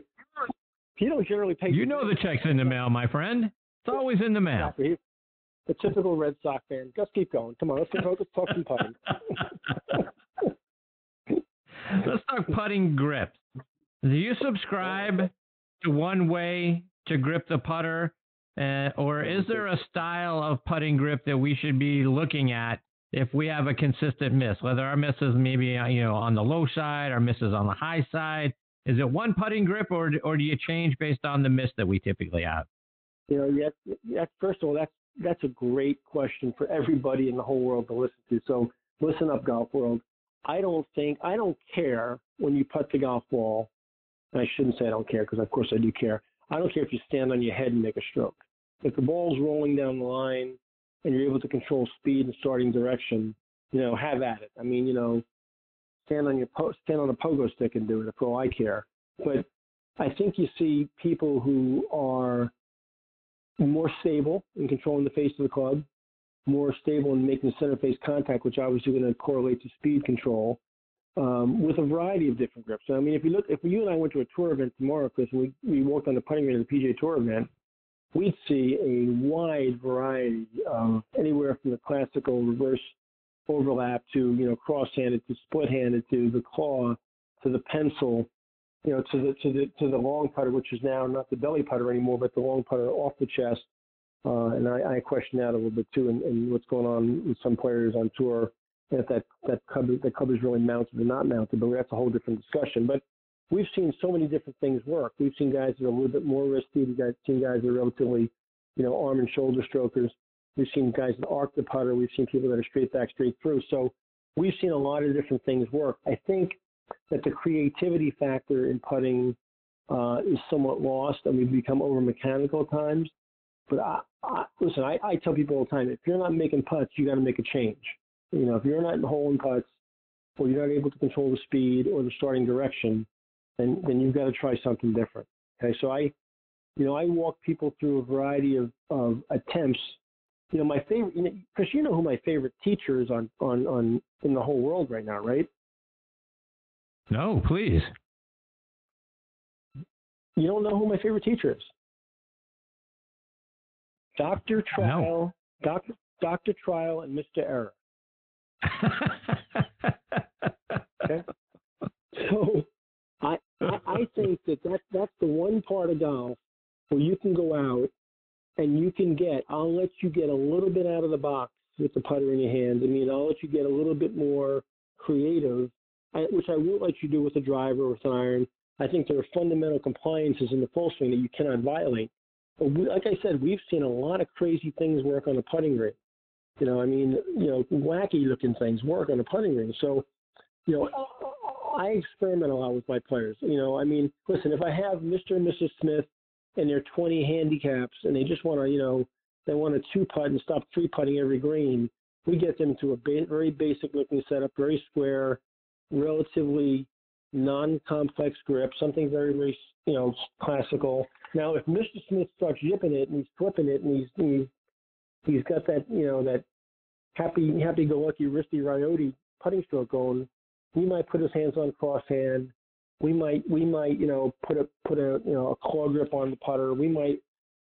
You don't generally pay. You know the check's in the mail, my friend. It's always in the mail. Exactly. The typical Red Sox fan. Just keep going. Come on, let's get let's talk some putting. let's talk putting grips. Do you subscribe to one way to grip the putter, uh, or is there a style of putting grip that we should be looking at if we have a consistent miss, whether our miss is maybe uh, you know on the low side, our miss is on the high side. Is it one putting grip, or or do you change based on the miss that we typically have? You know, yes, yes. First of all, that's that's a great question for everybody in the whole world to listen to. So listen up, golf world. I don't think I don't care when you putt the golf ball. I shouldn't say I don't care because of course I do care. I don't care if you stand on your head and make a stroke. If the ball's rolling down the line and you're able to control speed and starting direction, you know, have at it. I mean, you know, stand on your po- stand on a pogo stick and do it for all I care. But I think you see people who are more stable in controlling the face of the club, more stable in making center face contact, which obviously going to correlate to speed control, um, with a variety of different grips. So, I mean, if you look, if you and I went to a tour event tomorrow, Chris, and we, we walked on the putting green of the PGA Tour event, we'd see a wide variety of anywhere from the classical reverse overlap to you know cross-handed to split-handed to the claw to the pencil, you know to the to the to the long putter, which is now not the belly putter anymore, but the long putter off the chest. Uh, and I, I question that a little bit too, and what's going on with some players on tour. If that that club that is really mounted or not mounted, but that's a whole different discussion. But we've seen so many different things work. We've seen guys that are a little bit more risky. We've seen guys that are relatively, you know, arm and shoulder strokers. We've seen guys that arc the putter. We've seen people that are straight back, straight through. So we've seen a lot of different things work. I think that the creativity factor in putting uh, is somewhat lost, and we've become over mechanical at times. But I, I, listen, I, I tell people all the time: if you're not making putts, you got to make a change. You know, if you're not in the hole in putts, or you're not able to control the speed or the starting direction, then then you've got to try something different. Okay, so I, you know, I walk people through a variety of, of attempts. You know, my favorite, you know, Chris, you know who my favorite teacher is on on on in the whole world right now, right? No, please. You don't know who my favorite teacher is? Doctor Trial, no. Doctor Doctor Trial, and Mister Error. Okay. So I, I, think that, that that's the one part of golf where you can go out and you can get, I'll let you get a little bit out of the box with the putter in your hand. I mean, I'll let you get a little bit more creative, which I won't let you do with a driver or with an iron. I think there are fundamental compliances in the full swing that you cannot violate. But we, like I said, we've seen a lot of crazy things work on the putting green. You know, I mean, you know, wacky looking things work on a putting green. So, you know, I experiment a lot with my players. You know, I mean, listen, if I have Mr. and Mrs. Smith and they're 20 handicaps and they just want to, you know, they want to two putt and stop three putting every green, we get them to a ba- very basic looking setup, very square, relatively non-complex grip, something very, very, you know, classical. Now, if Mr. Smith starts yipping it and he's flipping it and he's he's he's got that, you know, that happy happy-go-lucky wristy ryote putting stroke going, we might put his hands on crosshand. We might we might you know put a put a you know a claw grip on the putter. We might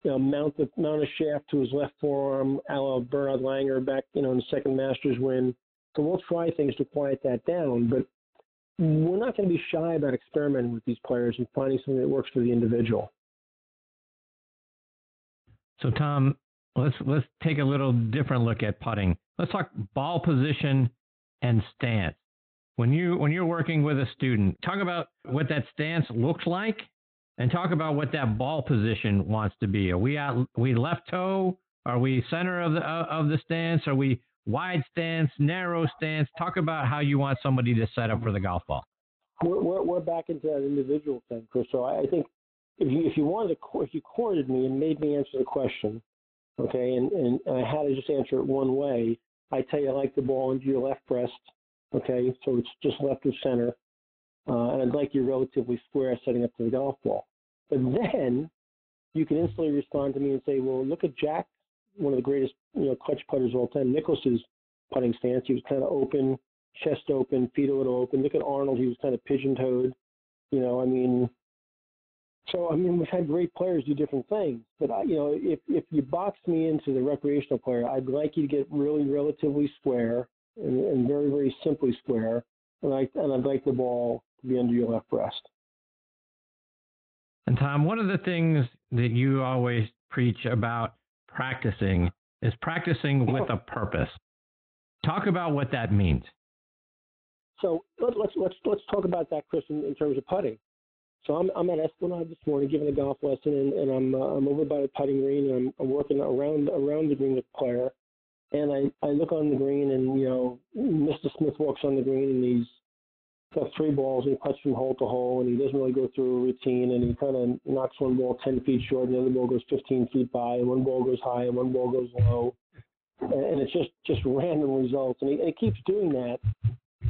you know mount the mount a shaft to his left forearm, a la Bernhard Langer back you know in the second Masters win. So we'll try things to quiet that down, but we're not going to be shy about experimenting with these players and finding something that works for the individual. So Tom, let's let's take a little different look at putting. Let's talk ball position and stance. When you when you're working with a student, talk about what that stance looks like and talk about what that ball position wants to be. Are we at we left toe? Are we center of the of the stance? Are we wide stance, narrow stance? Talk about how you want somebody to set up for the golf ball. We're, we're, we're back into that individual thing, Chris. So I think if you if you wanted to if you courted me and made me answer the question, okay, and, and I had to just answer it one way, I tell you I like the ball into your left breast, okay, so it's just left of center, uh, and I'd like you relatively square setting up to the golf ball. But then you can instantly respond to me and say, well, look at Jack, one of the greatest you know clutch putters of all time, Nicklaus's putting stance. He was kind of open, chest open, feet a little open. Look at Arnold; he was kind of pigeon-toed. You know, I mean, so I mean, we've had great players do different things, but I, you know, if if you box me into the recreational player, I'd like you to get really relatively square and, and very very simply square, and I and I'd like the ball to be under your left breast. And Tom, one of the things that you always preach about practicing is practicing with a purpose. Talk about what that means. So let, let's let's let's talk about that, Chris, in, in terms of putting. So I'm I'm at Esplanade this morning giving a golf lesson, and, and I'm uh, I'm over by the putting green, and I'm, I'm working around around the green with player, and I I look on the green, and you know Mr. Smith walks on the green, and he's got three balls, and he puts from hole to hole, and he doesn't really go through a routine, and he kind of knocks one ball 10 feet short, and the other ball goes 15 feet by, and one ball goes high, and one ball goes low, and, and it's just just random results, and he, and he keeps doing that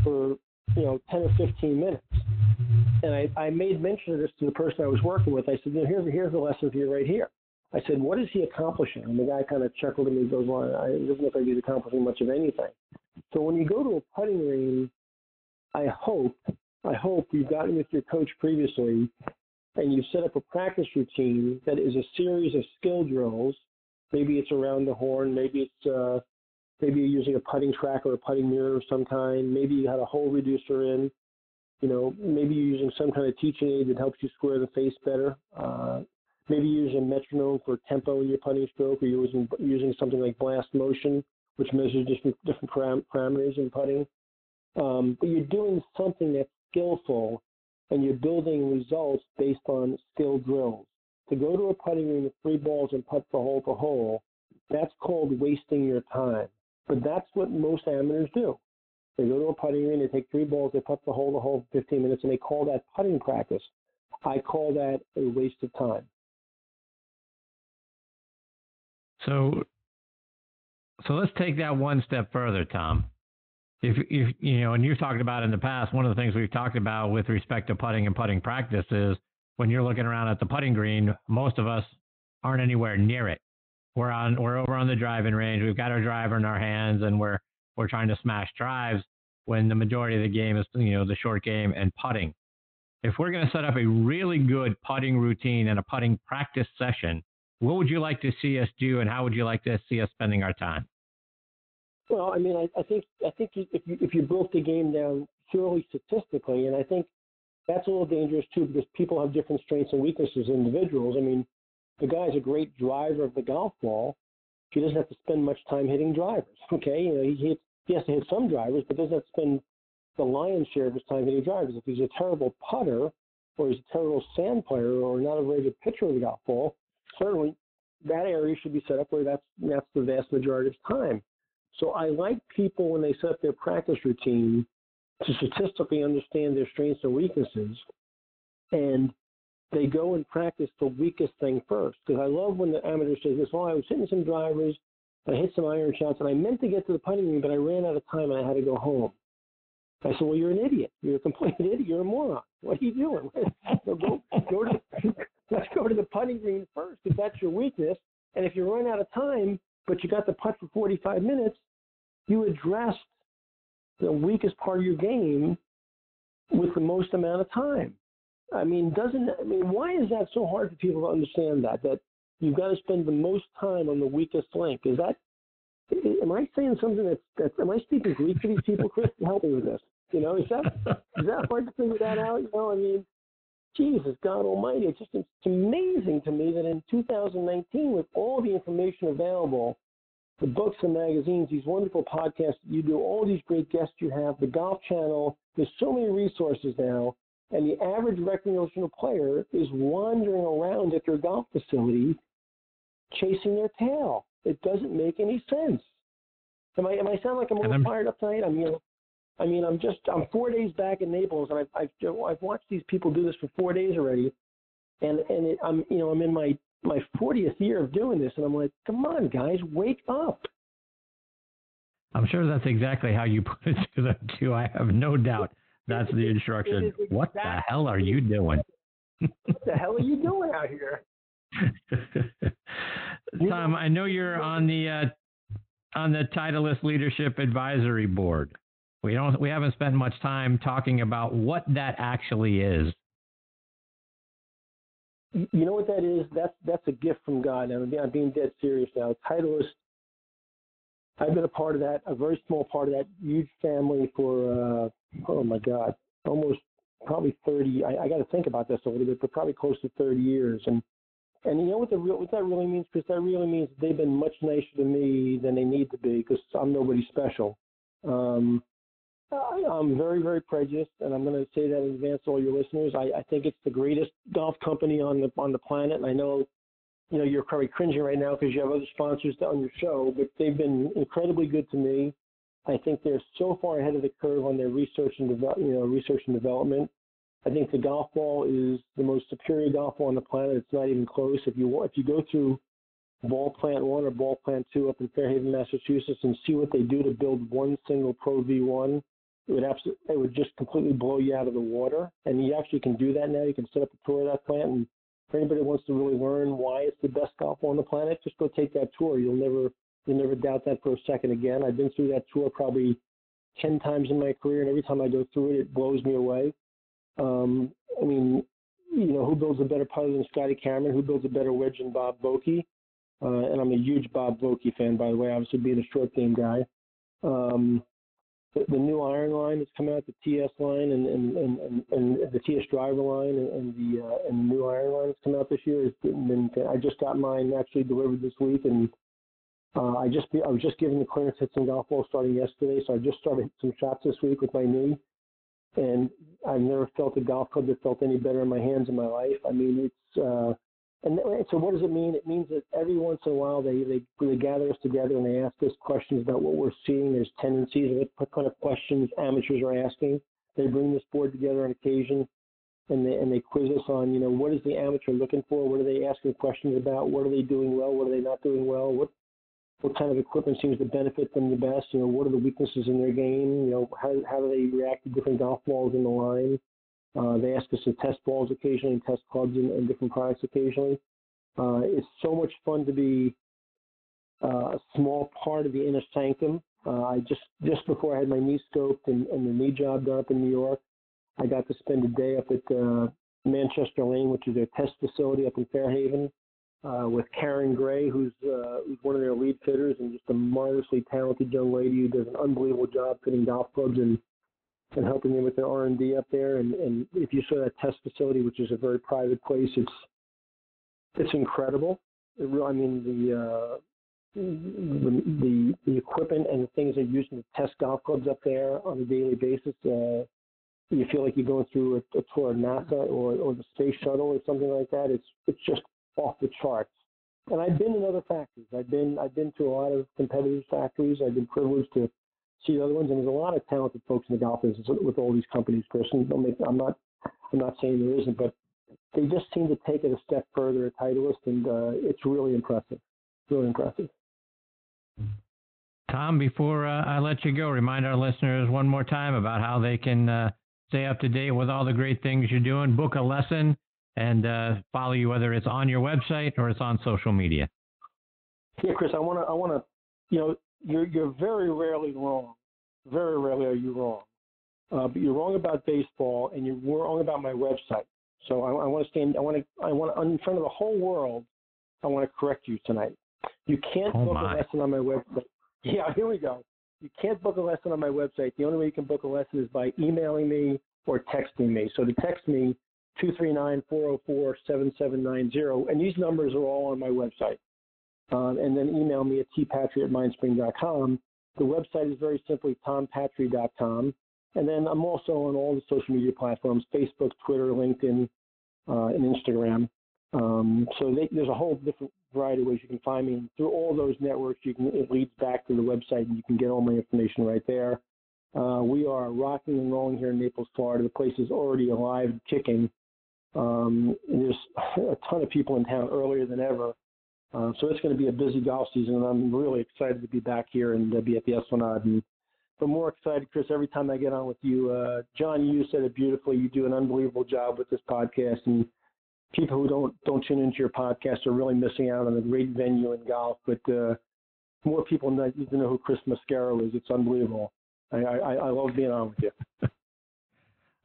for you know 10 or 15 minutes and I, I made mention of this to the person I was working with. I said, you know, here's, the lesson for you right here. I said, what is he accomplishing? And the guy kind of chuckled at me and goes, well, I, it doesn't look like he's accomplishing much of anything. So when you go to a putting green, I hope, I hope you've gotten with your coach previously and you've set up a practice routine that is a series of skill drills. Maybe it's around the horn, maybe it's uh, maybe you're using a putting track or a putting mirror of some kind. Maybe you had a hole reducer in you know, maybe you're using some kind of teaching aid that helps you square the face better. Uh, maybe a metronome for tempo in your putting stroke, or you're using, using something like blast motion, which measures different, different param- parameters in putting. Um, but you're doing something that's skillful, and you're building results based on skill drills. To go to a putting green with three balls and putt from hole to hole, that's called wasting your time. But that's what most amateurs do. They go to a putting green, they take three balls, they putt the hole the hole 15 minutes, and they call that putting practice. I call that a waste of time. So, so let's take that one step further, Tom. If, if you know, and you've talked about in the past, one of the things we've talked about with respect to putting and putting practice is when you're looking around at the putting green, most of us aren't anywhere near it. We're on, we're over on the driving range. We've got our driver in our hands, and we're we're trying to smash drives when the majority of the game is, you know, the short game and putting. If we're going to set up a really good putting routine and a putting practice session, what would you like to see us do, and how would you like to see us spending our time? Well, I mean, I, I think I think if you if you broke the game down purely statistically, and I think that's a little dangerous too because people have different strengths and weaknesses as individuals. I mean, the guy's a great driver of the golf ball. He doesn't have to spend much time hitting drivers. Okay, you know, he hits he has to hit some drivers, but doesn't have to spend the lion's share of his time hitting drivers. If he's a terrible putter, or he's a terrible sand player, or not a very good pitcher of the golf ball, certainly that area should be set up where that's that's the vast majority of his time. So I like people when they set up their practice routine to statistically understand their strengths and weaknesses, and they go and practice the weakest thing first. Because I love when the amateur says this, well, I was hitting some drivers, I hit some iron shots, and I meant to get to the putting green, but I ran out of time and I had to go home. I said, well, you're an idiot. You're a complete idiot. You're a moron. What are you doing? so go, go to, let's go to the putting green first, if that's your weakness. And if you run out of time, but you got the putt for 45 minutes, you addressed the weakest part of your game with the most amount of time. I mean, doesn't I mean why is that so hard for people to understand that that you've got to spend the most time on the weakest link? Is that am I saying something that's that am I speaking Greek to these people, Chris? Help me with this. You know, is that is that hard to figure that out? You know, I mean, Jesus, God Almighty, it's just it's amazing to me that in 2019, with all the information available, the books and magazines, these wonderful podcasts you do, all these great guests you have, the Golf Channel, there's so many resources now And the average recreational player is wandering around at their golf facility chasing their tail. It doesn't make any sense. Am I am I sound like I'm a little fired up tonight? I mean, I mean, I'm just I'm four days back in Naples, and I've I've, I've watched these people do this for four days already, and and it, I'm you know I'm in my my 40th year of doing this, and I'm like, come on, guys, wake up. I'm sure that's exactly how you put it to them too. I have no doubt that's the instruction. Exactly what the hell are you doing? what the hell are you doing out here? Tom, I know you're on the uh, on the Titleist Leadership Advisory Board. We don't we haven't spent much time talking about what that actually is. You know what that is? That's that's a gift from God. I'm, I'm being dead serious now. Titleist. I've been a part of that, a very small part of that huge family for uh, oh my God, almost probably 30. I, I got to think about this a little bit, but probably close to 30 years. And and you know what the real what that really means? Because that really means they've been much nicer to me than they need to be. Because I'm nobody special. Um, I, I'm very very prejudiced, and I'm going to say that in advance to all your listeners. I, I think it's the greatest golf company on the on the planet, and I know. You know, you're probably cringing right now because you have other sponsors on your show, but they've been incredibly good to me. I think they're so far ahead of the curve on their research and develop, you know, research and development. I think the golf ball is the most superior golf ball on the planet. It's not even close. If you if you go through ball plant one or ball plant two up in Fairhaven, Massachusetts, and see what they do to build one single Pro V1, it would absolutely it would just completely blow you out of the water. And you actually can do that now. You can set up a tour of that plant. And for anybody who wants to really learn why it's the best golf ball on the planet, just go take that tour. You'll never you'll never doubt that for a second again. I've been through that tour probably ten times in my career, and every time I go through it, it blows me away. Um, I mean, you know, who builds a better putter than Scotty Cameron? Who builds a better wedge than Bob Vokey? Uh, and I'm a huge Bob Vokey fan, by the way, obviously being a short game guy. Um, the, the, new iron line that's come out, the TS line and, and, and, and, the TS driver line and, and the uh, and the new iron line that's come out this year has been. I just got mine actually delivered this week, and uh, I just I was just giving the clearance hits and golf balls starting yesterday, so I just started some shots this week with my knee and I've never felt a golf club that felt any better in my hands in my life. I mean, it's uh, and so what does it mean? It means that every once in a while they they, they gather us together and they ask us questions about what we're seeing. There's tendencies, what kind of questions amateurs are asking. They bring this board together on occasion, and they and they quiz us on you know what is the amateur looking for? What are they asking questions about? What are they doing well? What are they not doing well? What what kind of equipment seems to benefit them the best? You know, what are the weaknesses in their game? You know, how, how do they react to different golf balls in the line? Uh, they ask us to test balls occasionally and test clubs and, and different products occasionally. Uh, it's so much fun to be uh, a small part of the inner sanctum. Uh, I just just before I had my knee scoped and, and the knee job done up in New York, I got to spend a day up at uh, Manchester Lane, which is their test facility up in Fairhaven uh, with Karen Gray, who's uh, one of their lead fitters and just a marvelously talented young lady who does an unbelievable job fitting golf clubs and and helping them with their R and D up there. And and if you saw that test facility, which is a very private place, it's it's incredible. It really, I mean the. Uh, the, the the equipment and the things they're using to test golf clubs up there on a daily basis, uh, you feel like you're going through a, a tour of NASA or, or the space shuttle or something like that. It's it's just off the charts. And I've been in other factories. I've been I've been to a lot of competitors' factories. I've been privileged to see the other ones, and there's a lot of talented folks in the golf business with all these companies. Person, I'm not I'm not saying there isn't, but they just seem to take it a step further at Titleist, and uh, it's really impressive. Really impressive. Tom, before uh, I let you go, remind our listeners one more time about how they can uh, stay up to date with all the great things you're doing. Book a lesson and uh, follow you, whether it's on your website or it's on social media. Yeah, Chris, I want to, I want to, you know, you're you're very rarely wrong. Very rarely are you wrong. Uh, but you're wrong about baseball, and you're wrong about my website. So I, I want to stand. I want to. I want to, in front of the whole world. I want to correct you tonight. You can't oh book my. a lesson on my website. Yeah, here we go. You can't book a lesson on my website. The only way you can book a lesson is by emailing me or texting me. So to text me, 239-404-7790. And these numbers are all on my website. Um, and then email me at tpatri at mindspring.com. The website is very simply tompatri.com. And then I'm also on all the social media platforms: Facebook, Twitter, LinkedIn, uh, and Instagram. Um, so they, there's a whole different variety of ways you can find me. through all those networks, you can it leads back to the website, and you can get all my information right there. Uh, we are rocking and rolling here in Naples, Florida. The place is already alive and kicking. Um, there's a ton of people in town earlier than ever. Uh, so it's going to be a busy golf season, and I'm really excited to be back here and uh, be at the Esplanade. And but more excited, Chris, every time I get on with you. Uh, John, you said it beautifully. You do an unbelievable job with this podcast, and people who don't don't tune into your podcast are really missing out on a great venue in golf. But uh, more people need to know who Chris Mascaro is. It's unbelievable. I, I, I love being on with you.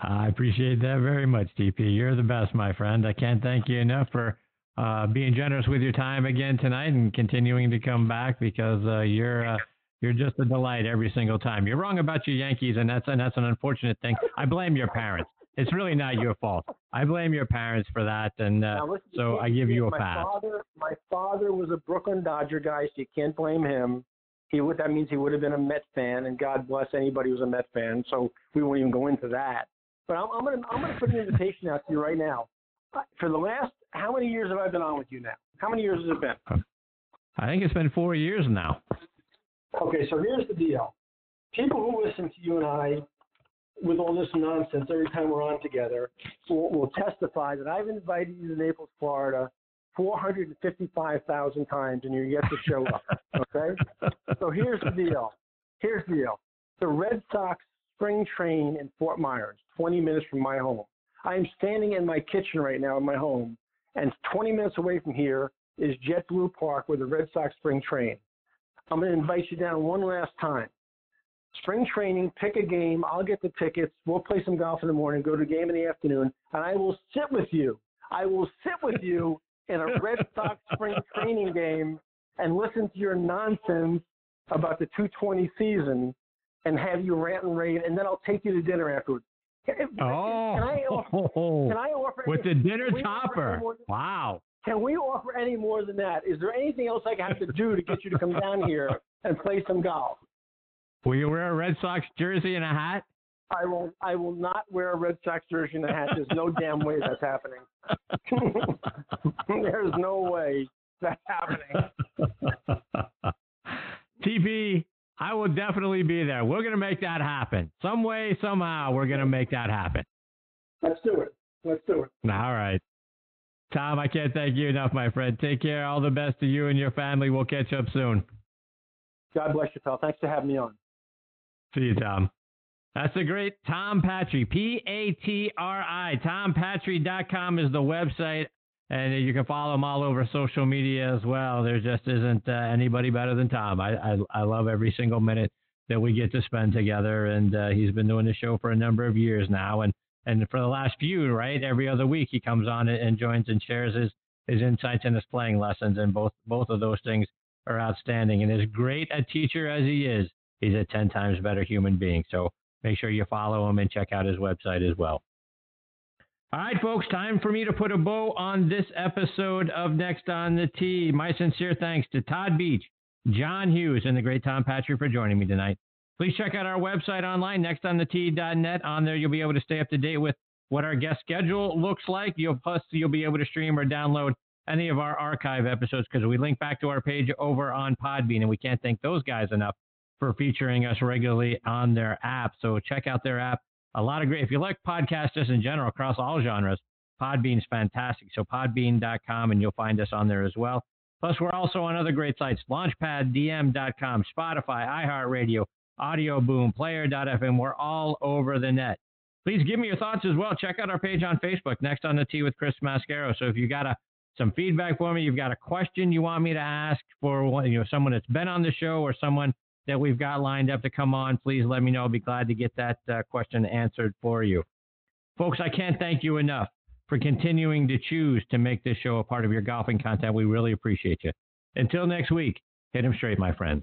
I appreciate that very much, TP. You're the best, my friend. I can't thank you enough for uh, being generous with your time again tonight and continuing to come back because uh, you're uh, you're just a delight every single time. You're wrong about your Yankees, and that's and that's an unfortunate thing. I blame your parents. It's really not your fault. I blame your parents for that, and uh, listen, so I give you a my pass. Father, my father was a Brooklyn Dodger guy, so you can't blame him. He would that means he would have been a Met fan, and God bless anybody who's a Met fan. So we won't even go into that. But I'm, I'm gonna I'm gonna put an invitation out to you right now. Uh, for the last how many years have I been on with you now? How many years has it been? I think it's been four years now. Okay, so here's the deal. People who listen to you and I with all this nonsense every time we're on together will, will testify that I've invited you to Naples, Florida 455,000 times and you're yet to show up. Okay? so here's the deal. Here's the deal. The Red Sox spring train in Fort Myers, 20 minutes from my home. I am standing in my kitchen right now in my home, and 20 minutes away from here is JetBlue Park where the Red Sox spring train. I'm going to invite you down one last time. Spring training, pick a game. I'll get the tickets. We'll play some golf in the morning, go to a game in the afternoon, and I will sit with you. I will sit with you in a Red Sox spring training game and listen to your nonsense about the 220 season and have you rant and rave, and then I'll take you to dinner afterwards. Oh, can I offer, can I offer with any, the dinner topper? Wow. Can we offer any more than that? Is there anything else I have to do to get you to come down here and play some golf? Will you wear a Red Sox jersey and a hat? I will. I will not wear a Red Sox jersey and a hat. There's no damn way that's happening. There's no way that's happening. TP, I will definitely be there. We're going to make that happen. Some way, somehow, we're going to make that happen. Let's do it. Let's do it. All right. Tom, I can't thank you enough, my friend. Take care. All the best to you and your family. We'll catch up soon. God bless you, pal. Thanks for having me on. See you, Tom. That's the great Tom Patri, P A T R I. TomPatri.com is the website, and you can follow him all over social media as well. There just isn't uh, anybody better than Tom. I, I, I love every single minute that we get to spend together, and uh, he's been doing the show for a number of years now, and and for the last few, right, every other week he comes on and joins and shares his his insights and his playing lessons, and both both of those things are outstanding. And as great a teacher as he is, he's a ten times better human being. So Make sure you follow him and check out his website as well. All right, folks, time for me to put a bow on this episode of Next on the Tee. My sincere thanks to Todd Beach, John Hughes, and the great Tom Patri for joining me tonight. Please check out our website online, nextonthetee.net. On there, you'll be able to stay up to date with what our guest schedule looks like. You'll plus you'll be able to stream or download any of our archive episodes because we link back to our page over on Podbean, and we can't thank those guys enough for featuring us regularly on their app. So check out their app. A lot of great, if you like podcasts just in general across all genres, Podbean's fantastic. So podbean.com and you'll find us on there as well. Plus, we're also on other great sites, launchpaddm.com, Spotify, iHeartRadio, Audio Boom, Player.fm. We're all over the net. Please give me your thoughts as well. Check out our page on Facebook, Next on the Tee with Chris Mascaro. So if you got a, some feedback for me, you've got a question you want me to ask for you know someone that's been on the show or someone that we've got lined up to come on, please let me know. I'll be glad to get that uh, question answered for you. Folks, I can't thank you enough for continuing to choose to make this show a part of your golfing content. We really appreciate you. Until next week, hit them straight, my friends.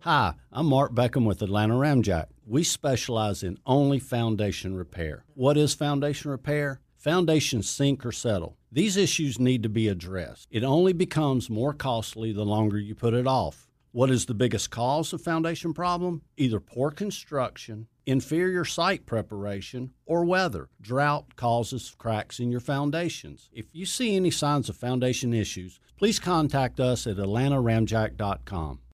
Hi, I'm Mark Beckham with Atlanta Ramjack. We specialize in only foundation repair. What is foundation repair? Foundations sink or settle. These issues need to be addressed. It only becomes more costly the longer you put it off. What is the biggest cause of foundation problem? Either poor construction, inferior site preparation, or weather. Drought causes cracks in your foundations. If you see any signs of foundation issues, please contact us at atlantaramjack.com.